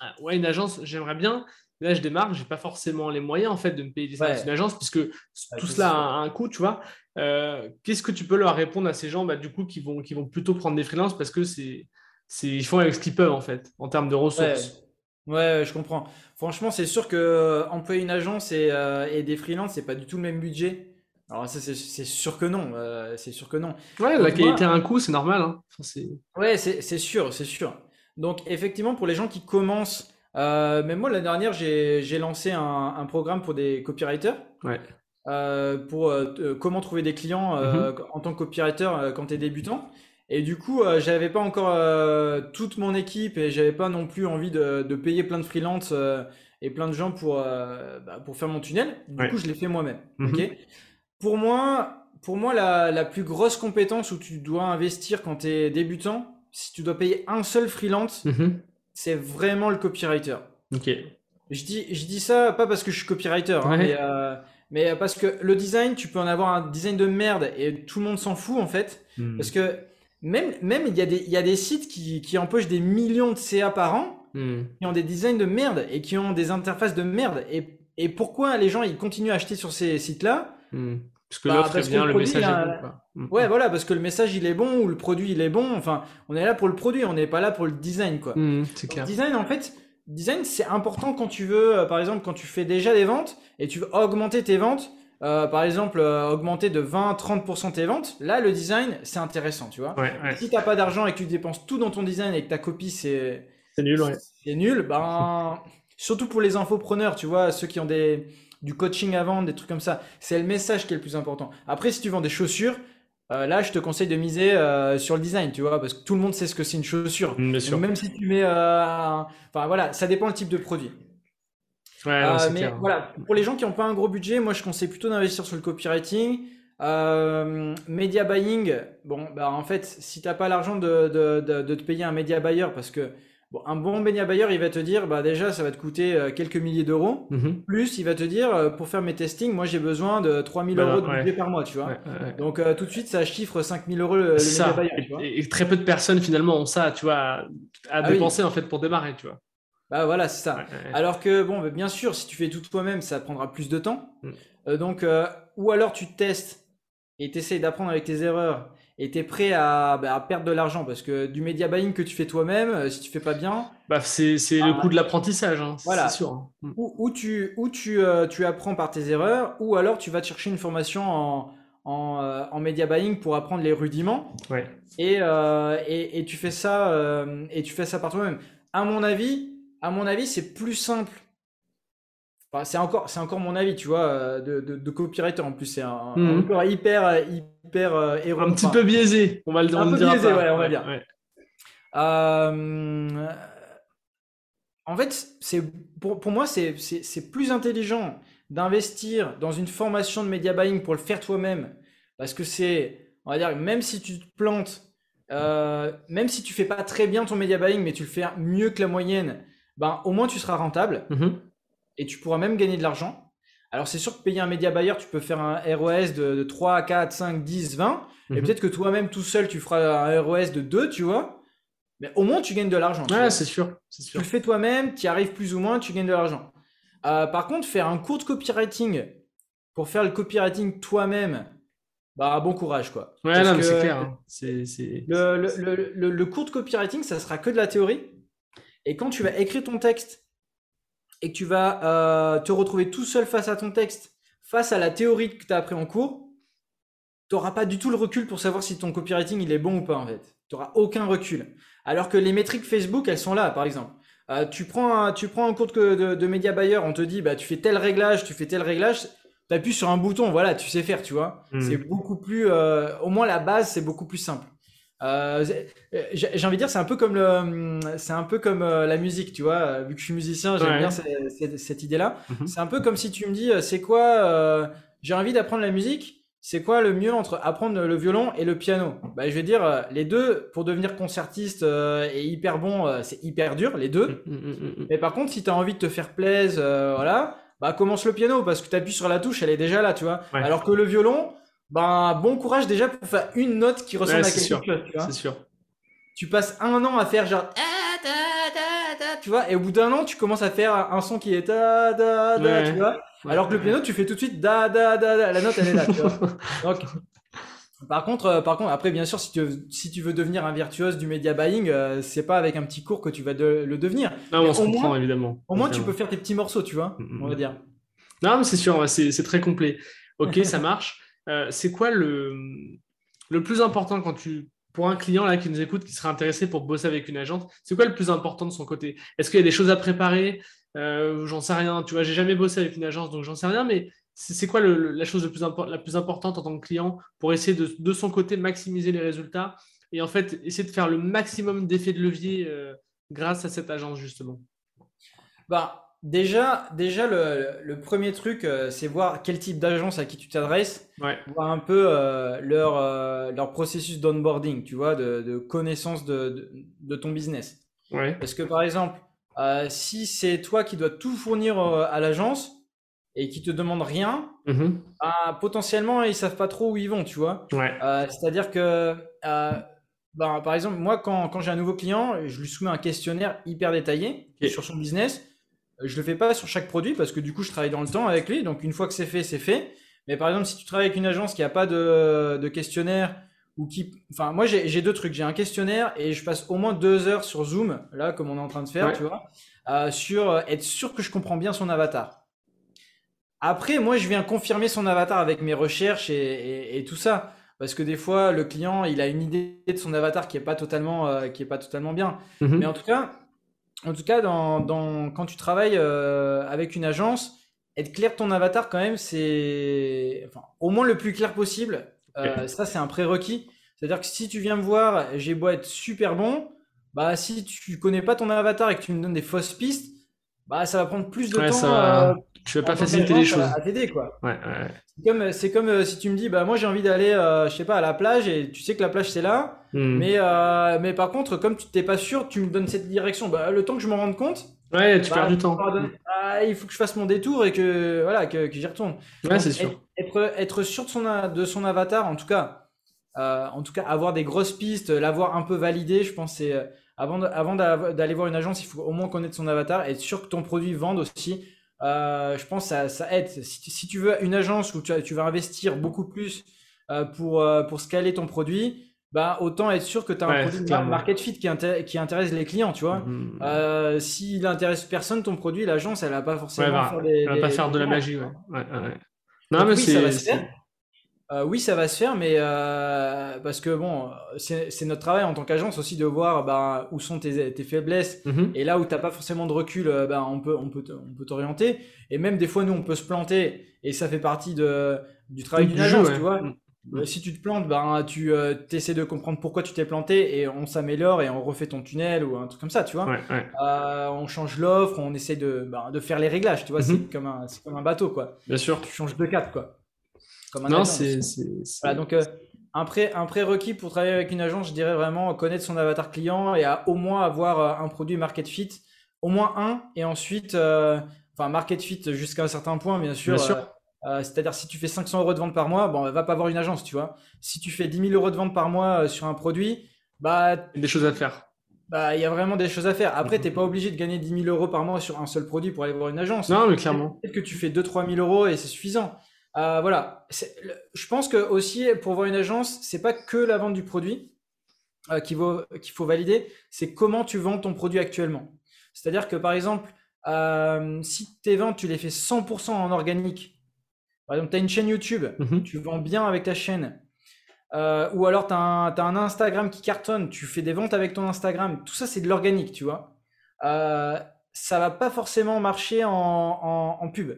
ah, Ouais, une agence, j'aimerais bien, là, je démarre, je n'ai pas forcément les moyens en fait de me payer des services d'une agence puisque tout cela a un, coût, tu vois. Euh, qu'est-ce que tu peux leur répondre à ces gens bah, du coup qui vont, qui vont plutôt prendre des freelances parce que c'est, ils font avec ce qu'ils peuvent en fait en termes de ressources. Ouais. je comprends. Franchement, c'est sûr que euh, employer une agence et, euh, et des freelances, c'est pas du tout le même budget. Alors ça, c'est sûr que non. c'est sûr que non. Ouais, la qualité a un coût, c'est normal. Hein. ouais, c'est sûr, c'est sûr. Donc effectivement, pour les gens qui commencent euh, mais moi, l'année dernière, j'ai lancé un, un, programme pour des copywriters. Ouais. Euh, pour euh, comment trouver des clients euh, mhm. en tant que copywriter quand tu es débutant. Et du coup, j'avais pas encore toute mon équipe et j'avais pas non plus envie de, de, payer plein de freelance et plein de gens pour, bah, pour faire mon tunnel. Du coup, je l'ai fait moi-même. Mhm. pour moi, pour moi la, la, plus grosse compétence où tu dois investir quand tu es débutant, si tu dois payer un seul freelance, mhm c'est vraiment le copywriter. Ok. Je dis, je dis ça pas parce que je suis copywriter, hein, mais, euh, mais, parce que le design, tu peux en avoir un design de merde et tout le monde s'en fout en fait. Hmm. Parce que même, même il y, a des, il y a des sites qui, qui empochent des millions de CA par an, hmm. qui ont des designs de merde et qui ont des interfaces de merde. Et, et pourquoi les gens ils continuent à acheter sur ces sites-là? Hmm. Parce que l'offre bah, est bien, le, message est bon. Mm. Ouais, voilà, parce que le message il est bon ou le produit il est bon. Enfin, on est là pour le produit, on n'est pas là pour le design, quoi. Mm, c'est clair. design, en fait, design c'est important quand tu veux, euh, par exemple, quand tu fais déjà des ventes et tu veux augmenter tes ventes. Euh, par exemple, euh, augmenter de 20-30% tes ventes, là, le design, c'est intéressant, tu vois. Ouais, Si t'as pas d'argent et que tu dépenses tout dans ton design et que ta copie, c'est... C'est nul, ouais. C'est nul, ben... surtout pour les infopreneurs, tu vois, ceux qui ont des du coaching à vendre, des trucs comme ça. C'est le message qui est le plus important. Après, si tu vends des chaussures, euh, là, je te conseille de miser euh, sur le design, tu vois, parce que tout le monde sait ce que c'est une chaussure. Bien sûr. même si tu mets, euh, enfin voilà, ça dépend le type de produit. Ouais, mais voilà, pour les gens qui n'ont pas un gros budget, moi je conseille plutôt d'investir sur le copywriting. media buying, bon, bah en fait, si tu n'as pas l'argent de, de, te payer un media buyer parce que un bon buyer, il va te dire, bah déjà, ça va te coûter euh, quelques milliers d'euros. Mhm. Plus, il va te dire, euh, pour faire mes testings, moi, j'ai besoin de 3000 euros de budget par mois, tu vois. Donc, euh, tout de suite, ça chiffre 5000 euros le, media buyer. Et, très peu de personnes, finalement, ont ça, tu vois, à, ah dépenser, en fait, pour démarrer, tu vois. Bah voilà, c'est ça. Alors que, bon, bah, bien sûr, si tu fais tout toi-même, ça prendra plus de temps. Mm. donc, ou alors tu testes et tu essaies d'apprendre avec tes erreurs et tu es prêt à, bah, à, perdre de l'argent parce que du media buying que tu fais toi-même, si tu fais pas bien. Bah, c'est le bah, coût de l'apprentissage, hein, voilà. c'est sûr. Hein. Mm. Ou, tu, ou tu, tu apprends par tes erreurs, ou alors tu vas te chercher une formation en, en, euh, en media buying pour apprendre les rudiments. Ouais. Et, euh, et, et, tu fais ça euh, et tu fais ça par toi-même. À mon avis, à mon avis, c'est plus simple. Enfin, c'est encore, c'est encore mon avis, tu vois, de, de, de copywriter en plus. C'est un, mhm. hyper, hyper Un petit peu biaisé, on va le, un peu biaisé, ouais, on va dire. en fait, c'est pour, pour moi, c'est, c'est plus intelligent d'investir dans une formation de media buying pour le faire toi-même, parce que c'est, on va dire, même si tu te plantes, euh, même si tu fais pas très bien ton media buying, mais tu le fais mieux que la moyenne, ben au moins tu seras rentable mm-hmm. Et tu pourras même gagner de l'argent. Alors c'est sûr que payer un média buyer, tu peux faire un ROS de, 3, 4, 5, 10, 20, et peut-être que toi-même tout seul tu feras un ROS de 2, tu vois. Mais au moins tu gagnes de l'argent. Ouais, c'est sûr, sûr. Tu le fais toi-même, tu y arrives plus ou moins, tu gagnes de l'argent. Euh, par contre, faire un cours de copywriting pour faire le copywriting toi-même, bah bon courage quoi. Ouais, non, mais c'est clair. Hein. Le, cours de copywriting, ça sera que de la théorie. Et quand tu vas écrire ton texte et que tu vas euh, te retrouver tout seul face à ton texte, face à la théorie que tu as appris en cours, tu n'auras pas du tout le recul pour savoir si ton copywriting il est bon ou pas en fait. Tu n'auras aucun recul. Alors que les métriques Facebook, elles sont là par exemple. Euh, tu, prends un, tu prends un cours de, de, média buyer, on te dit bah tu fais tel réglage, tu fais tel réglage, tu appuies sur un bouton, voilà, tu sais faire, tu vois. Hmm. C'est beaucoup plus, euh, au moins la base, c'est beaucoup plus simple. Euh, j'ai envie de dire, c'est un peu comme le, c'est un peu comme la musique, tu vois. Vu que je suis musicien, j'aime bien cette, cette, idée-là. Mhm. C'est un peu comme si tu me dis, c'est quoi, j'ai envie d'apprendre la musique c'est quoi le mieux entre apprendre le violon et le piano? Bah, Je vais dire, euh, les deux, pour devenir concertiste euh, et hyper bon, euh, c'est hyper dur, les deux. Mm, mm, mm, Mais par contre, si tu as envie de te faire plaisir, voilà, bah, commence le piano parce que tu appuies sur la touche, elle est déjà là, tu vois. Alors que le violon, bah, bon courage déjà pour faire une note qui ressemble à quelque sûr. chose. C'est sûr. Tu passes un an à faire genre. Tu vois, et au bout d'un an, tu commences à faire un son qui est ta, tu vois. Alors que le piano, tu fais tout de suite da da da, da. la note elle est là. Tu vois Donc, par contre, euh, par contre, après bien sûr, si tu veux, si tu veux devenir un virtuose du media buying, euh, c'est pas avec un petit cours que tu vas le devenir. Non, on se comprend évidemment. Au moins, tu peux faire tes petits morceaux, tu vois, mm, mm, on va mm. dire. Non, mais c'est sûr, c'est très complet. Ok, ça marche. Euh, c'est quoi le plus important quand tu pour un client qui nous écoute, qui serait intéressé pour bosser avec une agence, c'est quoi le plus important de son côté? Est-ce qu'il y a des choses à préparer? Euh, J'en sais rien. Tu vois, j'ai jamais bossé avec une agence, donc j'en sais rien. Mais c'est quoi la chose la plus importante en tant que client pour essayer de, de, son côté maximiser les résultats et en fait essayer de faire le maximum d'effets de levier euh, grâce à cette agence justement? Bah, Déjà, déjà le, premier truc, euh, c'est voir quel type d'agence à qui tu t'adresses, voir un peu euh, leur, euh, leur processus d'onboarding, tu vois, de, connaissance de, ton business. Parce que par exemple, si c'est toi qui dois tout fournir à l'agence et qui te demande rien, mm-hmm. bah, potentiellement ils savent pas trop où ils vont, tu vois. C'est-à-dire que bah, par exemple, moi, quand, quand j'ai un nouveau client, je lui soumets un questionnaire hyper détaillé sur son business je le fais pas sur chaque produit parce que du coup, je travaille dans le temps avec lui. Donc, une fois que c'est fait, c'est fait. Mais par exemple, si tu travailles avec une agence qui a pas de, de questionnaire ou qui, enfin, moi, j'ai deux trucs. J'ai un questionnaire et je passe au moins deux heures sur Zoom, là, comme on est en train de faire, tu vois, euh, sur euh, être sûr que je comprends bien son avatar. Après, moi, je viens confirmer son avatar avec mes recherches et, et, tout ça. Parce que des fois, le client, il a une idée de son avatar qui est pas totalement, euh, qui est pas totalement bien. Mhm. Mais en tout cas, en tout cas, dans, quand tu travailles euh, avec une agence, être clair de ton avatar, quand même, c'est enfin, au moins le plus clair possible. Euh, ça, c'est un prérequis. C'est-à-dire que si tu viens me voir, j'ai beau être super bon, bah si tu connais pas ton avatar et que tu me donnes des fausses pistes, bah ça va prendre plus de temps. Euh, tu vas pas faciliter les choses. T'aider quoi. Ouais, ouais. C'est comme, c'est comme euh, si tu me dis, bah moi j'ai envie d'aller, euh, je sais pas, à la plage et tu sais que la plage c'est là, hmm. mais euh, mais par contre comme tu t'es pas sûr, tu me donnes cette direction. Bah le temps que je me rende compte. Ouais, tu bah, perds du temps. Ah, il faut que je fasse mon détour et que voilà que, que j'y retourne. Ouais, c'est sûr. Être, être sûr de son de son avatar, en tout cas, en tout cas avoir des grosses pistes, l'avoir un peu validé, je pense c'est avant avant d'aller voir une agence, il faut au moins connaître son avatar, être sûr que ton produit vende aussi je pense que ça, aide. Si, tu veux une agence où tu, tu vas investir beaucoup plus pour, pour scaler ton produit, bah, autant être sûr que tu as un produit market fit qui, qui, intéresse les clients, tu vois. Mm-hmm. Euh, S'il intéresse personne, ton produit, l'agence, elle va pas forcément bah, faire des, Elle va pas faire de la magie, ouais. Non, mais oui, ça va se faire. Euh, oui, ça va se faire, mais euh, parce que bon, c'est notre travail en tant qu'agence aussi de voir bah, où sont tes, tes faiblesses mm-hmm. et là où t'as pas forcément de recul, bah, on peut on peut on peut t'orienter. Et même des fois, nous, on peut se planter et ça fait partie de du travail d'une agence, tu vois. Mm. Si tu te plantes, ben, tu euh, essaies de comprendre pourquoi tu t'es planté et on s'améliore et on refait ton tunnel ou un truc comme ça, tu vois. Euh, on change l'offre, on essaie de, de faire les réglages, tu vois. C'est mhm. comme, un, comme un bateau, quoi. Bien sûr. Tu changes de cap, quoi. Comme un non, c'est. Voilà, donc un, pré, un prérequis pour travailler avec une agence, je dirais vraiment connaître son avatar client et à, au moins avoir un produit market fit, au moins un, et ensuite, enfin, market fit jusqu'à un certain point, bien sûr. Bien sûr euh, c'est-à-dire, si tu fais 500 euros de vente par mois, bon, va pas avoir une agence, tu vois. Si tu fais 10 000 euros de vente par mois euh, sur un produit, bah. Il y a des choses à faire. Bah, il y a vraiment des choses à faire. Après, tu n'es pas obligé de gagner 10 000 euros par mois sur un seul produit pour aller voir une agence. Non, mais clairement. Peut-être que tu fais 2-3 000 euros et c'est suffisant. Euh, voilà. Je pense que aussi, pour voir une agence, c'est pas que la vente du produit qu'il faut valider, c'est comment tu vends ton produit actuellement. C'est-à-dire que par exemple, si tes ventes, tu les fais 100% en organique, par exemple, tu as une chaîne YouTube, mhm. tu vends bien avec ta chaîne. Euh, ou alors, tu as, un Instagram qui cartonne, tu fais des ventes avec ton Instagram. Tout ça, c'est de l'organique, tu vois. Euh, ça va pas forcément marcher en, pub.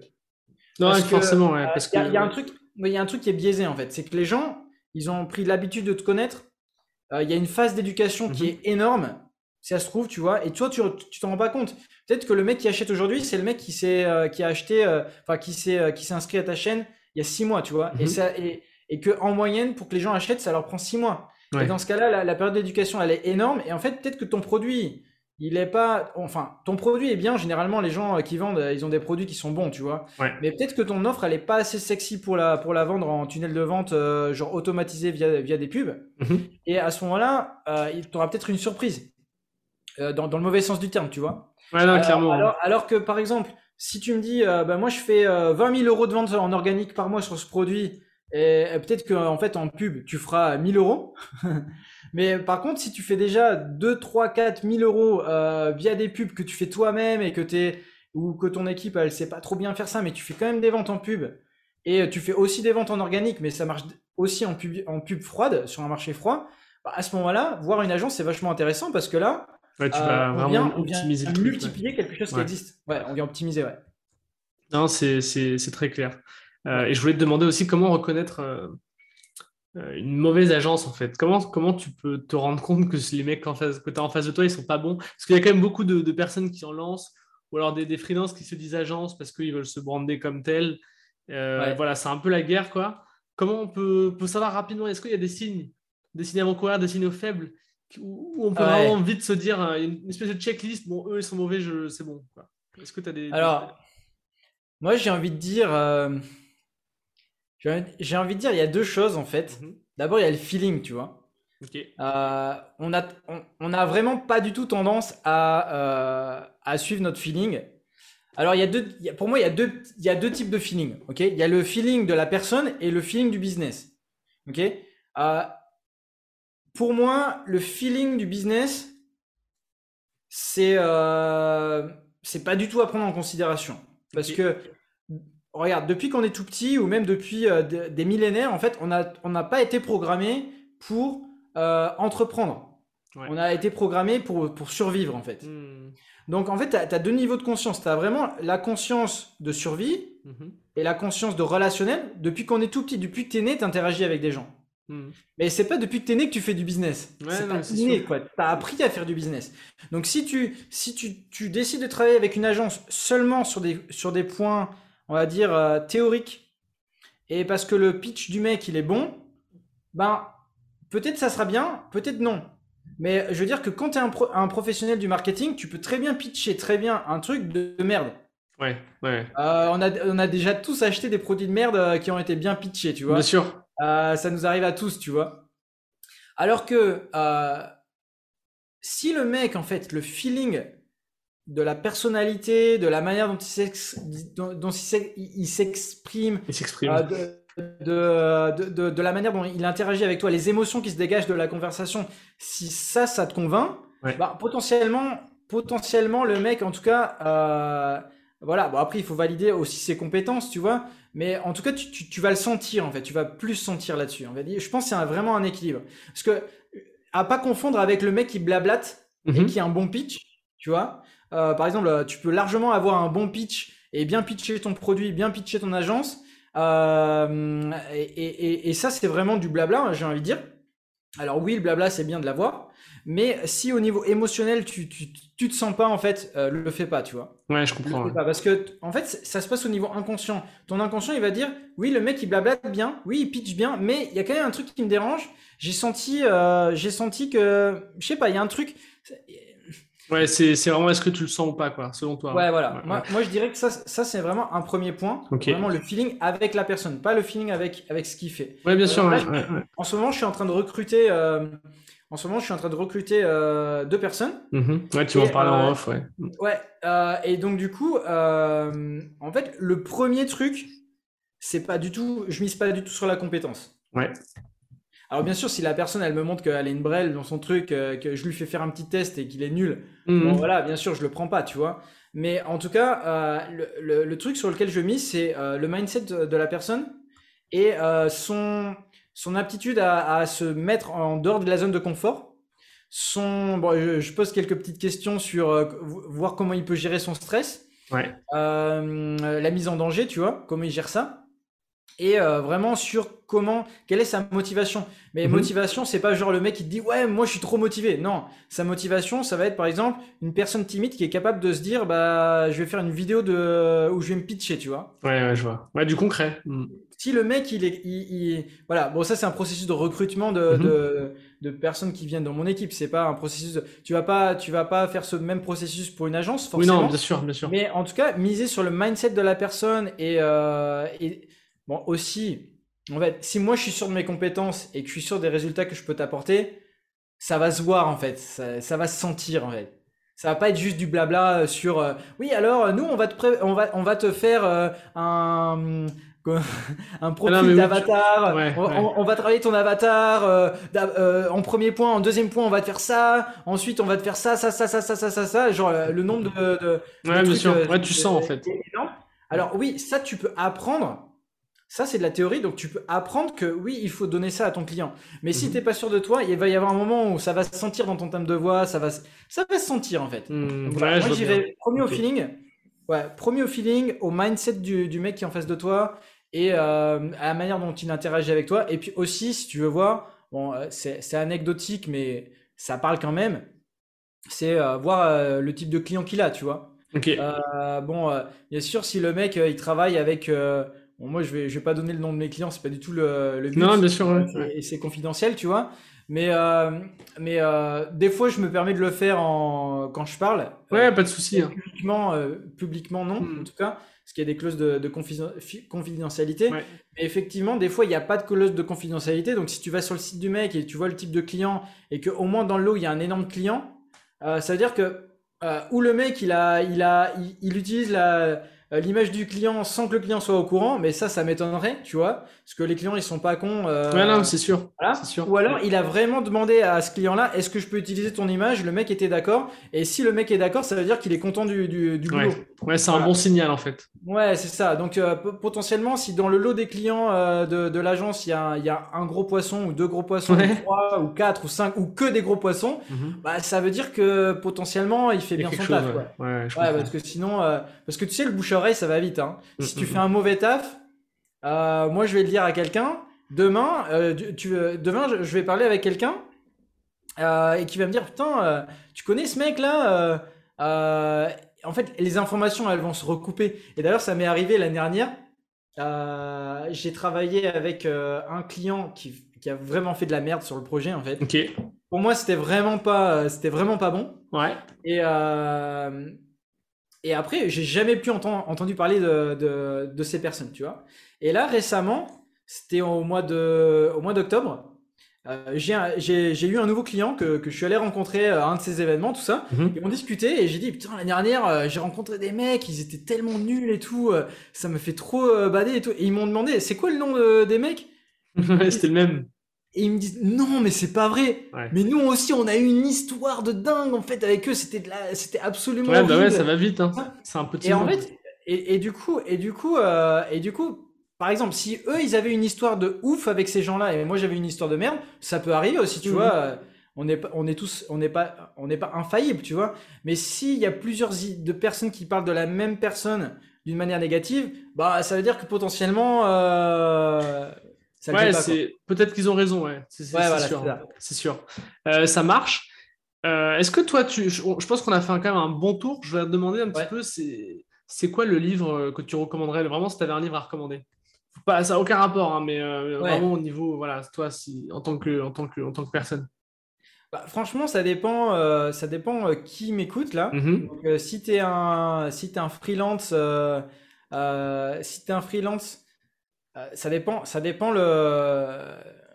Non, forcément, ouais, parce qu'il y, a un truc, il y a un truc qui est biaisé en fait. C'est que les gens, ils ont pris l'habitude de te connaître. Euh, il y a une phase d'éducation qui mhm. est énorme, si ça se trouve, tu vois. Et toi, tu t'en rends pas compte. Peut-être que le mec qui achète aujourd'hui, c'est le mec qui s'est euh, qui a acheté, euh, enfin qui s'est euh, qui s'est inscrit à ta chaîne il y a six mois, tu vois. Et mhm. ça et, et que en moyenne, pour que les gens achètent, ça leur prend six mois. Et dans ce cas-là, la, période d'éducation, elle est énorme. Et en fait, peut-être que ton produit, il est pas, enfin, ton produit est bien. Généralement, les gens qui vendent, ils ont des produits qui sont bons, tu vois. Mais peut-être que ton offre, elle est pas assez sexy pour la pour la vendre en tunnel de vente, genre automatisé via via des pubs. Mhm. Et à ce moment-là, tu auras peut-être une surprise. Dans, dans, le mauvais sens du terme, tu vois. Euh, alors, que, par exemple, si tu me dis, euh, bah, moi, je fais 20 euh, 000 euros de vente en organique par mois sur ce produit, et, peut-être qu'en en fait, en pub, tu feras 1000 euros. Mais par contre, si tu fais déjà 2, 3, 4 1000 euros via des pubs que tu fais toi-même et que t'es ou que ton équipe elle sait pas trop bien faire ça, mais tu fais quand même des ventes en pub et tu fais aussi des ventes en organique, mais ça marche aussi en pub, en pub froide sur un marché froid. Bah, à ce moment-là, voir une agence c'est vachement intéressant parce que là, Ouais, tu vas euh, vraiment optimiser multiplier quelque chose qui existe. Ouais, on vient optimiser, ouais. Non, c'est très clair. Euh, et je voulais te demander aussi comment reconnaître euh, une mauvaise agence en fait. Comment, comment tu peux te rendre compte que les mecs en face, que tu as en face de toi, ils sont pas bons? Parce qu'il y a quand même beaucoup de, personnes qui en lancent, ou alors des, des freelances qui se disent agence parce qu'ils veulent se brander comme tel. Voilà, c'est un peu la guerre quoi. Comment on peut, peut savoir rapidement Est-ce qu'il y a des signes, des signes avant-coureurs, des signaux faibles où on peut vraiment vite se dire euh, une espèce de checklist bon eux ils sont mauvais c'est bon est-ce que tu as des alors moi j'ai envie de dire euh, j'ai envie de dire il y a deux choses en fait. Mhm. d'abord il y a le feeling tu vois. Euh, on a on, a vraiment pas du tout tendance à, à suivre notre feeling. Alors il y a deux pour moi il y a deux il y a deux types de feeling ok? Il y a le feeling de la personne et le feeling du business ok? Pour moi, le feeling du business, c'est euh, c'est pas du tout à prendre en considération. Parce que, regarde, depuis qu'on est tout petit, ou même depuis euh, des millénaires, en fait, on n'a on pas été programmé pour euh, entreprendre. On a été programmé pour, pour survivre, en fait. Hmm. Donc, en fait, tu as, deux niveaux de conscience. Tu as vraiment la conscience de survie mhm. et la conscience de relationnel. Depuis qu'on est tout petit, depuis que tu es né, tu interagis avec des gens. Hmm. Mais c'est pas depuis que t'es né que tu fais du business. c'est pas né, quoi. T'as appris à faire du business. Donc si tu, si tu, tu, décides de travailler avec une agence seulement sur des, sur des points, on va dire, euh, théoriques, et parce que le pitch du mec, il est bon, ben, peut-être ça sera bien, peut-être non. Mais je veux dire que quand t'es un, un professionnel du marketing, tu peux très bien pitcher très bien un truc de, merde. Ouais, ouais. Euh, on, a, on a déjà tous acheté des produits de merde euh, qui ont été bien pitchés, tu vois. Bien sûr. Euh, ça nous arrive à tous, tu vois. Alors que euh, si le mec, en fait, le feeling de la personnalité, de la manière dont il s'exprime, de, de, de, la manière dont il interagit avec toi, les émotions qui se dégagent de la conversation, si ça, ça te convainc, bah, potentiellement, potentiellement, le mec, en tout cas, euh, voilà. Bon, après, il faut valider aussi ses compétences, tu vois. Mais en tout cas, tu, tu, tu vas le sentir, en fait. Tu vas plus sentir là-dessus. Va dire. Je pense que c'est vraiment un équilibre. Parce que, à pas confondre avec le mec qui blablate et mhm. qui a un bon pitch, tu vois. Euh, par exemple, tu peux largement avoir un bon pitch et bien pitcher ton produit, bien pitcher ton agence. Euh, et, et, et, ça, c'est vraiment du blabla, j'ai envie de dire. Alors oui, le blabla, c'est bien de l'avoir. Mais si au niveau émotionnel, tu, tu, tu te sens pas, en fait, euh, le fais pas, tu vois. Ouais, je comprends. Pas, parce que, en fait, ça se passe au niveau inconscient. Ton inconscient, il va dire, oui, le mec, il blablate bien, oui, il pitch bien, mais il y a quand même un truc qui me dérange. J'ai senti, euh, j'ai senti que, je sais pas, il y a un truc. Ouais, c'est vraiment est-ce que tu le sens ou pas, quoi, selon toi. Ouais, voilà. moi, moi, je dirais que ça, ça c'est vraiment un premier point. Vraiment le feeling avec la personne, pas le feeling avec, avec ce qu'il fait. Ouais, bien sûr. ouais, en ce moment, je suis en train de recruter. Euh, en ce moment, je suis en train de recruter euh, deux personnes. Mm-hmm. Ouais, tu vas en parler en euh, off, ouais. Ouais, euh, et donc du coup, en fait, le premier truc, c'est pas du tout, je mise pas du tout sur la compétence. Ouais. Alors bien sûr, si la personne, elle me montre qu'elle a une brêle dans son truc, que je lui fais faire un petit test et qu'il est nul, bon voilà, bien sûr, je le prends pas, tu vois. Mais en tout cas, le, le, truc sur lequel je mise, c'est le mindset de, la personne et son son aptitude à, se mettre en dehors de la zone de confort, son, bon, je, pose quelques petites questions sur euh, voir comment il peut gérer son stress, ouais. euh, la mise en danger, tu vois, comment il gère ça, et euh, vraiment sur comment, quelle est sa motivation. Mais mhm. motivation, c'est pas genre le mec qui te dit ouais, moi je suis trop motivé. Non, sa motivation, ça va être par exemple une personne timide qui est capable de se dire bah je vais faire une vidéo de où je vais me pitcher, tu vois. Ouais, ouais, je vois. Ouais, du concret. Mm si le mec, il est, il, voilà, bon, ça c'est un processus de recrutement de, mhm. de, de, personnes qui viennent dans mon équipe. C'est pas un processus. tu vas pas, tu vas pas faire ce même processus pour une agence, forcément. Oui, non, bien sûr, bien sûr. Mais en tout cas, miser sur le mindset de la personne et, euh, et bon aussi, en fait, si moi je suis sûr de mes compétences et que je suis sûr des résultats que je peux t'apporter, ça va se voir en fait, ça, ça va se sentir en fait. Ça va pas être juste du blabla sur euh, oui alors nous on va te on va on va te faire euh, un un profil d'avatar. on, va travailler ton avatar. Euh, euh, en premier point, en deuxième point, on va te faire ça. Ensuite, on va te faire ça, ça, ça, ça, ça, ça, ça, ça. Genre le nombre de. de ouais, bien sûr. Euh, ouais, tu sens en fait. Alors oui, ça tu peux apprendre. Ça, c'est de la théorie, donc tu peux apprendre que oui, il faut donner ça à ton client. Mais si tu mhm. si t'es pas sûr de toi, il va y avoir un moment où ça va se sentir dans ton thème de voix, ça va, ça va se sentir en fait. Hmm, moi, j'irai premier au feeling. Ouais, premier au feeling, au mindset du, du mec qui est en face de toi et euh, à la manière dont il interagit avec toi. Et puis aussi, si tu veux voir, bon, euh, c'est anecdotique, mais ça parle quand même, c'est euh, voir le type de client qu'il a, tu vois. bon, bien sûr, si le mec, il travaille avec... Bon, moi, je vais, je vais pas donner le nom de mes clients, c'est pas du tout le, le but. Non, bien sûr. Et, c'est confidentiel, tu vois. Mais, mais des fois, je me permets de le faire en, quand je parle. Ouais, pas de souci. Hein. Publiquement, publiquement, non, hmm. en tout cas parce qu'il y a des clauses de, confidentialité. Mais effectivement, des fois, il n'y a pas de clause de confidentialité. Donc, si tu vas sur le site du mec et tu vois le type de client et qu'au moins dans le lot, il y a un énorme client, euh, ça veut dire que euh, ou le mec, il, a, il, a, il utilise la euh, l'image du client sans que le client soit au courant, mais ça, ça m'étonnerait, tu vois, parce que les clients, ils sont pas cons. Euh, non, c'est sûr. sûr. Ou alors, il a vraiment demandé à ce client-là, est-ce que je peux utiliser ton image? Le mec était d'accord, et si le mec est d'accord, ça veut dire qu'il est content du, du, du boulot. Ouais, c'est un bon signal en fait. Ouais, c'est ça. Donc, euh, potentiellement, si dans le lot des clients de, de l'agence, il y, a, y a un gros poisson, ou deux gros poissons, ou trois, ou quatre, ou cinq, ou que des gros poissons, mhm. bah, ça veut dire que potentiellement, il fait bien son taf. Ouais, ouais, parce que sinon, parce que tu sais, le ça va vite. Hein. Mm, si tu mm, fais mm. un mauvais taf, euh, moi je vais le dire à quelqu'un. Demain, euh, tu, demain, je vais parler avec quelqu'un euh, et qui va me dire putain, tu connais ce mec là En fait, les informations elles vont se recouper. Et d'ailleurs, ça m'est arrivé l'année dernière. J'ai travaillé avec un client qui, qui, a vraiment fait de la merde sur le projet en fait. Ok. Pour moi, c'était vraiment pas, c'était vraiment pas bon. Ouais. Et et après, j'ai jamais pu entendre, entendu parler de, de, ces personnes, tu vois. Et là, récemment, c'était au mois de, au mois d'octobre, euh, j'ai eu un nouveau client que, que, je suis allé rencontrer à un de ces événements, tout ça. Mhm. Ils m'ont discuté et j'ai dit putain l'année dernière j'ai rencontré des mecs, ils étaient tellement nuls et tout, ça me fait trop bader et tout. Et ils m'ont demandé c'est quoi le nom des mecs? C'était le même. Et ils me disent non mais c'est pas vrai. Mais nous aussi on a eu une histoire de dingue en fait avec eux. C'était de la... c'était absolument. Ouais bah ouais ça va vite. Hein. C'est un petit. Et en fait et, et, du coup et du coup euh, et du coup par exemple si eux ils avaient une histoire de ouf avec ces gens-là et moi j'avais une histoire de merde ça peut arriver aussi tu mhm. vois. Euh, on est on est tous on n'est pas on n'est pas infaillible tu vois. Mais s'il y a plusieurs de personnes qui parlent de la même personne d'une manière négative, bah ça veut dire que potentiellement euh, ouais, c'est peut-être qu'ils ont raison, ouais. C'est sûr. C'est sûr. Euh, ça marche. Euh, est-ce que toi, tu, je, pense qu'on a fait quand même un bon tour. Je vais te demander un petit peu, c'est quoi le livre que tu recommanderais? Vraiment, si tu avais un livre à recommander. Pas, ça n'a aucun rapport, hein, mais euh, vraiment au niveau, voilà, toi, si, en, tant que, en, tant que, en tant que personne. Bah, franchement, ça dépend, ça dépend qui m'écoute là. Mm-hmm. si tu es un, si es un freelance, si tu es un freelance euh, ça dépend, ça dépend le,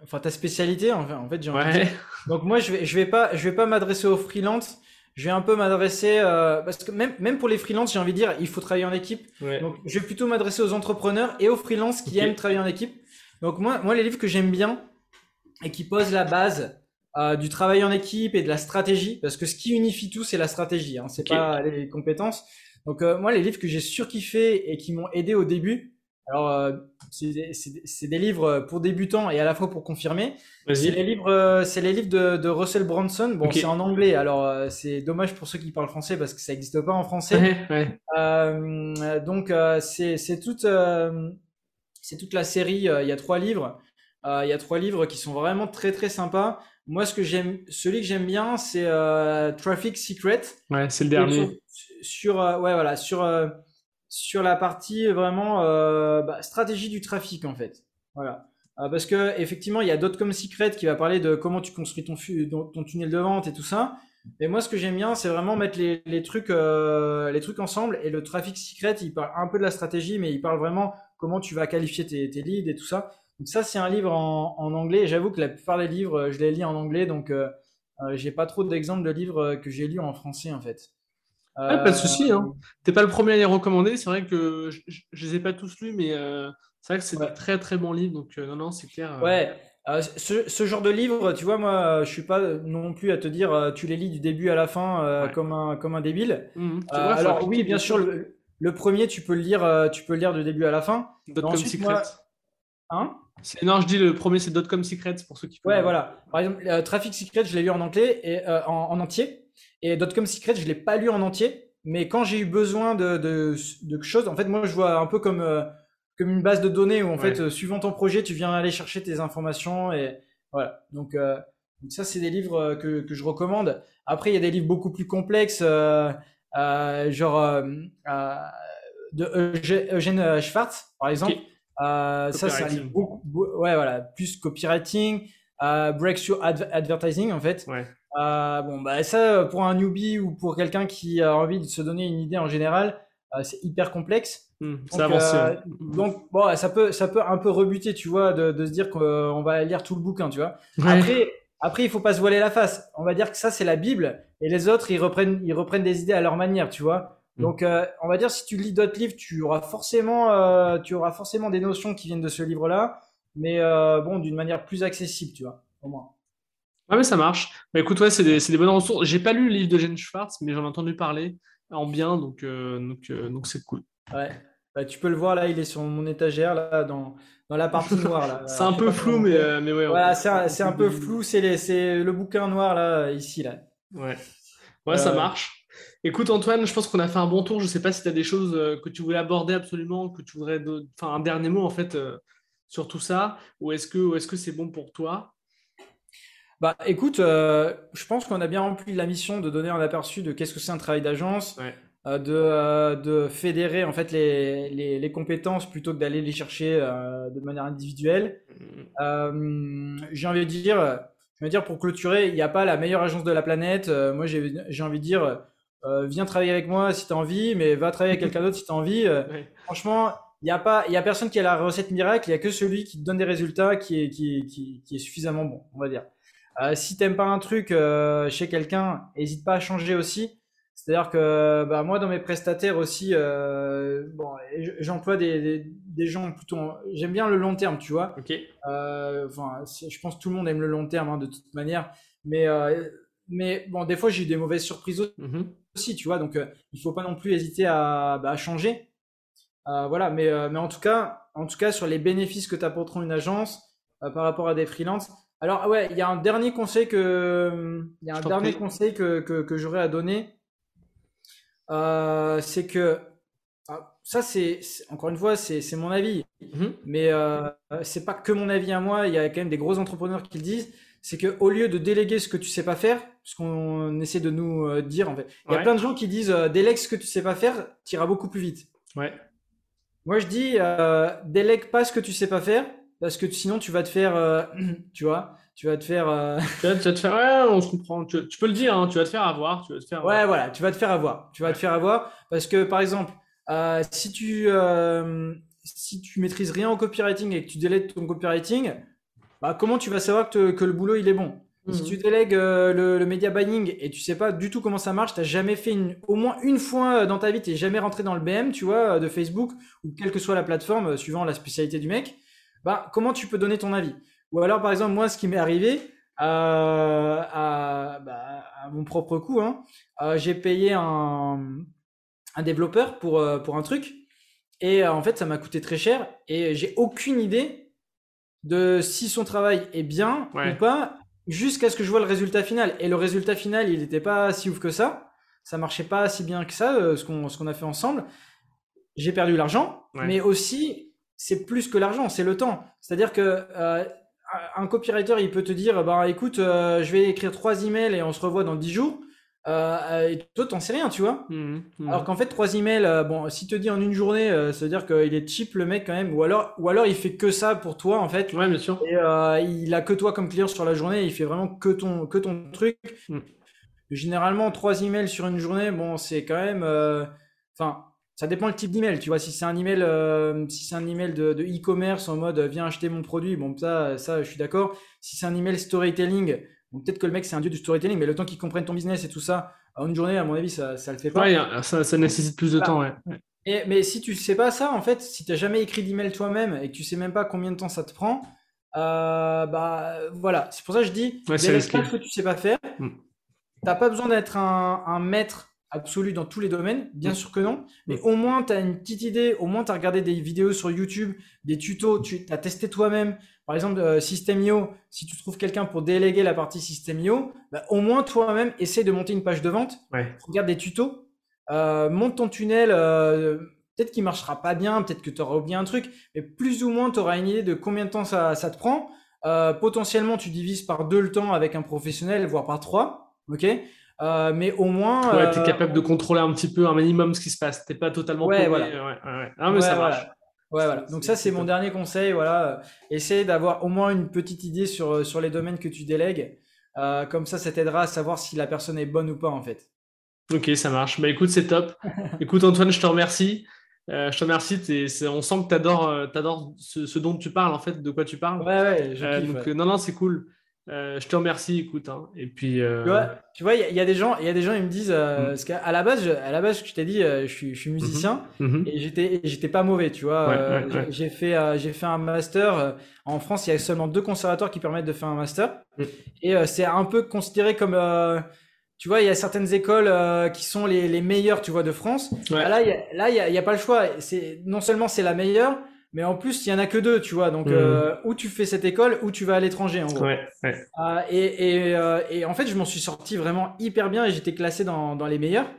enfin ta spécialité en fait. En fait ouais. Donc moi je vais, je vais pas, je vais pas m'adresser aux freelance. Je vais un peu m'adresser euh, parce que même, même pour les freelances, j'ai envie de dire, il faut travailler en équipe. Donc je vais plutôt m'adresser aux entrepreneurs et aux freelances qui aiment travailler en équipe. Donc moi, moi les livres que j'aime bien et qui posent la base euh, du travail en équipe et de la stratégie, parce que ce qui unifie tout, c'est la stratégie, hein, c'est pas les compétences. Donc moi, les livres que j'ai surkiffé et qui m'ont aidé au début, alors, euh, c'est des livres pour débutants et à la fois pour confirmer. C'est les livres, euh, c'est les livres de, Russell Brunson. Bon, c'est en anglais, alors euh, c'est dommage pour ceux qui parlent français parce que ça n'existe pas en français. donc, c'est toute, c'est toute la série. Il y a trois livres. il y a trois livres qui sont vraiment très très sympas. Moi, ce que j'aime, celui que j'aime bien, c'est Traffic Secret. Ouais, c'est le dernier. Sur, ouais, voilà, sur sur la partie vraiment euh, bah, stratégie du trafic en fait. Voilà. Euh, parce que effectivement, il y a comme Secret qui va parler de comment tu construis ton, ton tunnel de vente et tout ça. Et moi, ce que j'aime bien, c'est vraiment mettre les, trucs, euh, les trucs ensemble. Et le Traffic Secret, il parle un peu de la stratégie, mais il parle vraiment comment tu vas qualifier tes, leads et tout ça. Donc ça, c'est un livre en, anglais. J'avoue que la plupart des livres, je les lis en anglais, donc euh, j'ai pas trop d'exemples de livres que j'ai lus en français en fait pas de souci. Hein. Euh, T'es pas le premier à les recommander. C'est vrai que je, je, les ai pas tous lus, mais euh, c'est vrai que c'est des très très bons livres. Donc euh, non, non, c'est clair. Ouais. Ce, ce, genre de livre, tu vois, moi, je suis pas non plus à te dire, tu les lis du début à la fin comme un comme un débile. Mmh, alors oui, bien sûr, le, le, premier, tu peux le lire, tu peux le lire du début à la fin. Dotcom Secret. Hein? Non, je dis le premier, c'est Dotcom Secret pour ceux qui. Ouais, voilà. Par exemple, Traffic Secret, je l'ai lu en anglais et en, en, entier. Et Dotcom Secret, je l'ai pas lu en entier, mais quand j'ai eu besoin de, de, de choses, en fait, moi, je vois un peu comme, euh, comme une base de données où, en fait, euh, suivant ton projet, tu viens aller chercher tes informations et voilà. Donc, euh, ça, c'est des livres que, que je recommande. Après, il y a des livres beaucoup plus complexes, genre de Eugène Schwartz, par exemple. ça, c'est un livre beaucoup, ouais, voilà, plus copywriting, breakthrough advertising, en fait. Ouais. Euh, bon, bah ça, pour un newbie ou pour quelqu'un qui a envie de se donner une idée en général, euh, c'est hyper complexe. Mmh, donc, euh, donc, bon, ça peut, ça peut un peu rebuter, tu vois, de, de se dire qu'on va lire tout le bouquin, tu vois. Après, après, il faut pas se voiler la face. On va dire que ça, c'est la Bible, et les autres, ils reprennent, ils reprennent des idées à leur manière, tu vois. Mmh. Donc, euh, on va dire, si tu lis d'autres livres, tu auras forcément, euh, tu auras forcément des notions qui viennent de ce livre-là, mais bon, d'une manière plus accessible, tu vois, au moins. Ah mais ça marche. Bah, écoute, ouais, c'est des, des, bonnes ressources. J'ai pas lu le livre de Jen Schwartz, mais j'en ai entendu parler en bien, donc euh, donc euh, donc c'est cool. Ouais. Bah, tu peux le voir là, il est sur mon étagère là, dans, dans la partie noire c'est un peu flou, mais, euh, mais ouais. Voilà, c'est un, un, peu flou. C'est le bouquin noir là, ici là. Ouais. Ouais, ça marche. Écoute Antoine, je pense qu'on a fait un bon tour. Je sais pas si tu as des choses que tu voulais aborder absolument, que tu voudrais, enfin un dernier mot en fait sur tout ça, ou est-ce que est-ce que c'est bon pour toi? Bah écoute, euh, je pense qu'on a bien rempli la mission de donner un aperçu de qu'est-ce que c'est un travail d'agence, euh, de, euh, de fédérer en fait les, les, les compétences plutôt que d'aller les chercher de manière individuelle. Mmh. j'ai envie de dire, je veux dire pour clôturer, il n'y a pas la meilleure agence de la planète. moi j'ai envie de dire, viens travailler avec moi si tu as envie, mais va travailler avec quelqu'un d'autre si tu as envie. Franchement, il n'y a pas, il y a personne qui a la recette miracle. Il y a que celui qui te donne des résultats qui est, qui, qui, qui est suffisamment bon, on va dire. Euh, si t'aimes pas un truc euh, chez quelqu'un, n'hésite pas à changer aussi. C'est-à-dire que bah, moi, dans mes prestataires aussi, euh, bon, j'emploie des, des, gens plutôt. J'aime bien le long terme, tu vois. Ok. Enfin, je pense que tout le monde aime le long terme hein, de toute manière. Mais, mais bon, des fois, j'ai eu des mauvaises surprises mm-hmm. aussi, tu vois. Donc, il faut pas non plus hésiter à, bah, à changer. voilà. Mais, mais en tout cas, en tout cas, sur les bénéfices que t'apporteront une agence par rapport à des freelances. Alors, ouais, il y a un dernier conseil que, il y a un dernier conseil que, que, que j'aurais à donner. Euh, c'est que ah, ça, c'est encore une fois, c'est mon avis, mhm. mais euh, c'est pas que mon avis à moi. Il y a quand même des gros entrepreneurs qui le disent. C'est que au lieu de déléguer ce que tu sais pas faire, ce qu'on essaie de nous euh, dire en fait, il y a plein de gens qui disent euh, délègue ce que tu sais pas faire, tu iras beaucoup plus vite. Ouais. Moi, je dis délègue pas ce que tu sais pas faire, parce que sinon tu vas te faire, tu vois, tu vas te faire. Euh, tu, vas, te faire. Ouais, on se comprend. Tu, peux le dire, hein, tu vas te faire avoir. Tu vas te faire. Ouais, voilà, tu vas te faire avoir. Tu vas te faire avoir parce que, par exemple, euh, si tu euh, si tu maîtrises rien au copywriting et que tu délègues ton copywriting, bah, comment tu vas savoir que, que le boulot il est bon? Si mhm. tu délègues le, le, media buying et tu sais pas du tout comment ça marche, tu n'as jamais fait une, au moins une fois dans ta vie, tu n'es jamais rentré dans le BM, tu vois, de Facebook ou quelle que soit la plateforme, suivant la spécialité du mec, bah, comment tu peux donner ton avis? Ou alors, par exemple, moi, ce qui m'est arrivé, euh, à, bah, à, mon propre coût, hein, euh, j'ai payé un, un développeur pour, euh, pour un truc. Et en fait, ça m'a coûté très cher. Et j'ai aucune idée de si son travail est bien ou pas, jusqu'à ce que je vois le résultat final. Et le résultat final, il n'était pas si ouf que ça. Ça marchait pas si bien que ça, ce qu'on ce qu'on a fait ensemble. J'ai perdu l'argent, mais aussi, c'est plus que l'argent, c'est le temps. C'est-à-dire que un copywriter, il peut te dire, bah écoute, euh, je vais écrire trois emails et on se revoit dans dix jours. Euh, et toi, t'en sais rien, tu vois. Mmh, mmh. Alors qu'en fait, trois emails, euh, bon, si te dit en une journée, ça veut dire qu'il est cheap le mec quand même, ou alors, ou alors il fait que ça pour toi en fait. Ouais, bien sûr. Et il a que toi comme client sur la journée, il fait vraiment que ton, que ton truc. Mmh. Généralement, trois emails sur une journée, bon, c'est quand même, enfin, ça dépend le type d'email, tu vois. Si c'est un email, euh, si c'est un email de e-commerce en mode viens acheter mon produit, bon ça, ça, je suis d'accord. Si c'est un email storytelling, bon, peut-être que le mec c'est un dieu du storytelling, mais le temps qu'il comprenne ton business et tout ça, en une journée, à mon avis, ça, ça le fait pas. Ouais, ça, ça nécessite plus de temps, ouais. Et, mais si tu sais pas ça, en fait, si tu n'as jamais écrit d'email toi-même et que tu sais même pas combien de temps ça te prend, euh, bah voilà. C'est pour ça que je dis, ouais, c'est ce que tu sais pas faire. Tu hmm. T'as pas besoin d'être un, un maître absolu dans tous les domaines Bien sûr que non. Mais au moins, tu as une petite idée, au moins, tu as regardé des vidéos sur YouTube, des tutos, tu as testé toi-même. Par exemple, euh, System.io, si tu trouves quelqu'un pour déléguer la partie System.io, bah, au moins toi-même, essaie de monter une page de vente. Regarde des tutos, euh, monte ton tunnel. Euh, peut-être qu'il marchera pas bien, peut-être que tu auras oublié un truc, mais plus ou moins, tu auras une idée de combien de temps ça, ça te prend. Euh, potentiellement, tu divises par deux le temps avec un professionnel, voire par trois. OK? Euh, mais au moins. Ouais, tu es euh, capable de contrôler un petit peu, un minimum ce qui se passe. Tu pas totalement. Ouais, voilà. Ouais, ouais. Ah, mais ça marche. Ouais, voilà. Donc ça, c'est mon dernier conseil. Voilà, essaye d'avoir au moins une petite idée sur sur les domaines que tu délègues. Euh, comme ça, ça t'aidera à savoir si la personne est bonne ou pas en fait. Ok, ça marche. Bah écoute, c'est top. écoute Antoine, je te remercie. je te remercie. on sent que tu adores, ce, ce, dont tu parles en fait, de quoi tu parles. Ouais, ouais. Je kiffe, donc, non, non, c'est cool. Euh, je te remercie, écoute. Hein. Et puis. Euh, tu vois, il y, a des gens, il y a des gens, ils me disent, euh, mm. parce qu'à la base, je, à la base, je t'ai dit, je suis, je suis musicien mm-hmm. Mm-hmm. et j'étais, j'étais pas mauvais, tu vois. J'ai fait, j'ai fait un master. en France, il y a seulement deux conservatoires qui permettent de faire un master, mm. et c'est un peu considéré comme tu vois, il y a certaines écoles qui sont les, les meilleures, tu vois, de France. là, il là, il y a, pas le choix. C'est non seulement c'est la meilleure, mais en plus, il y en a que deux, tu vois. Donc, mmh. euh, où tu fais cette école, ou tu vas à l'étranger, en gros. Ouais, ouais. Euh, et, et, euh, et, en fait, je m'en suis sorti vraiment hyper bien et j'étais classé dans, dans les meilleurs.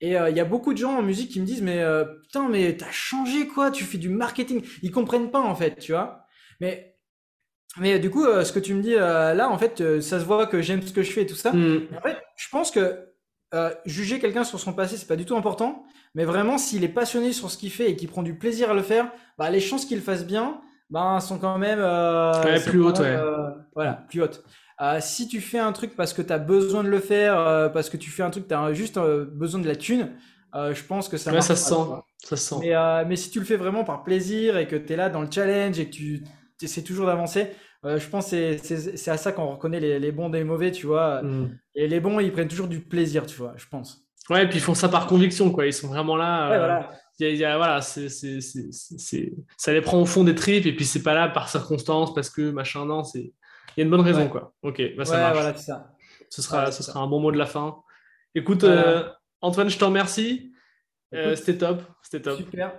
Et il y a beaucoup de gens en musique qui me disent, mais putain, mais t'as changé quoi Tu fais du marketing. Ils comprennent pas, en fait, tu vois. Mais, mais du coup, ce que tu me dis là, en fait, ça se voit que j'aime ce que je fais et tout ça. Mmh. En fait, je pense que juger quelqu'un sur son passé, c'est pas du tout important. Mais vraiment, s'il est passionné sur ce qu'il fait et qu'il prend du plaisir à le faire, bah, les chances qu'il fasse bien bah, sont quand même euh, plus hautes. Ouais. Euh, voilà, plus hautes. Euh, si tu fais un truc parce que tu as besoin de le faire, parce que tu fais un truc, tu as juste besoin de la thune, je pense que ça ouais, ça se sent. Ça sent. Mais, euh, mais si tu le fais vraiment par plaisir et que tu es là dans le challenge et que tu essaies toujours d'avancer, euh, je pense que c'est à ça qu'on reconnaît les, les, bons des mauvais, tu vois. Mm. Et les bons, ils prennent toujours du plaisir, tu vois, je pense. Ouais, et puis ils font ça par conviction, quoi. Ils sont vraiment là. Ouais, voilà. Y a, voilà, c'est, c'est, c'est, ça les prend au fond des tripes et puis c'est pas là par circonstance parce que machin, non, c'est. Il y a une bonne raison, quoi. Ok, bah ça marche. Voilà, ça. Ce sera, ce sera un bon mot de la fin. Écoute, euh, Antoine, je te remercie. Euh, c'était top. C'était top. Super.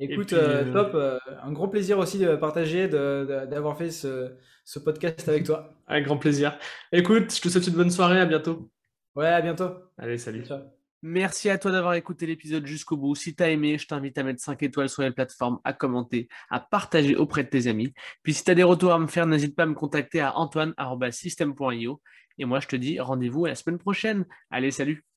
Écoute, euh, top. un gros plaisir aussi de partager, d'avoir fait ce, ce, podcast avec toi. Avec grand plaisir. Écoute, je te souhaite une bonne soirée. À bientôt. Ouais, à bientôt. Allez, salut. Merci à toi d'avoir écouté l'épisode jusqu'au bout. Si tu as aimé, je t'invite à mettre 5 étoiles sur les plateformes, à commenter, à partager auprès de tes amis. Puis si tu as des retours à me faire, n'hésite pas à me contacter à antoine.system.io. Et moi, je te dis rendez-vous à la semaine prochaine. Allez, salut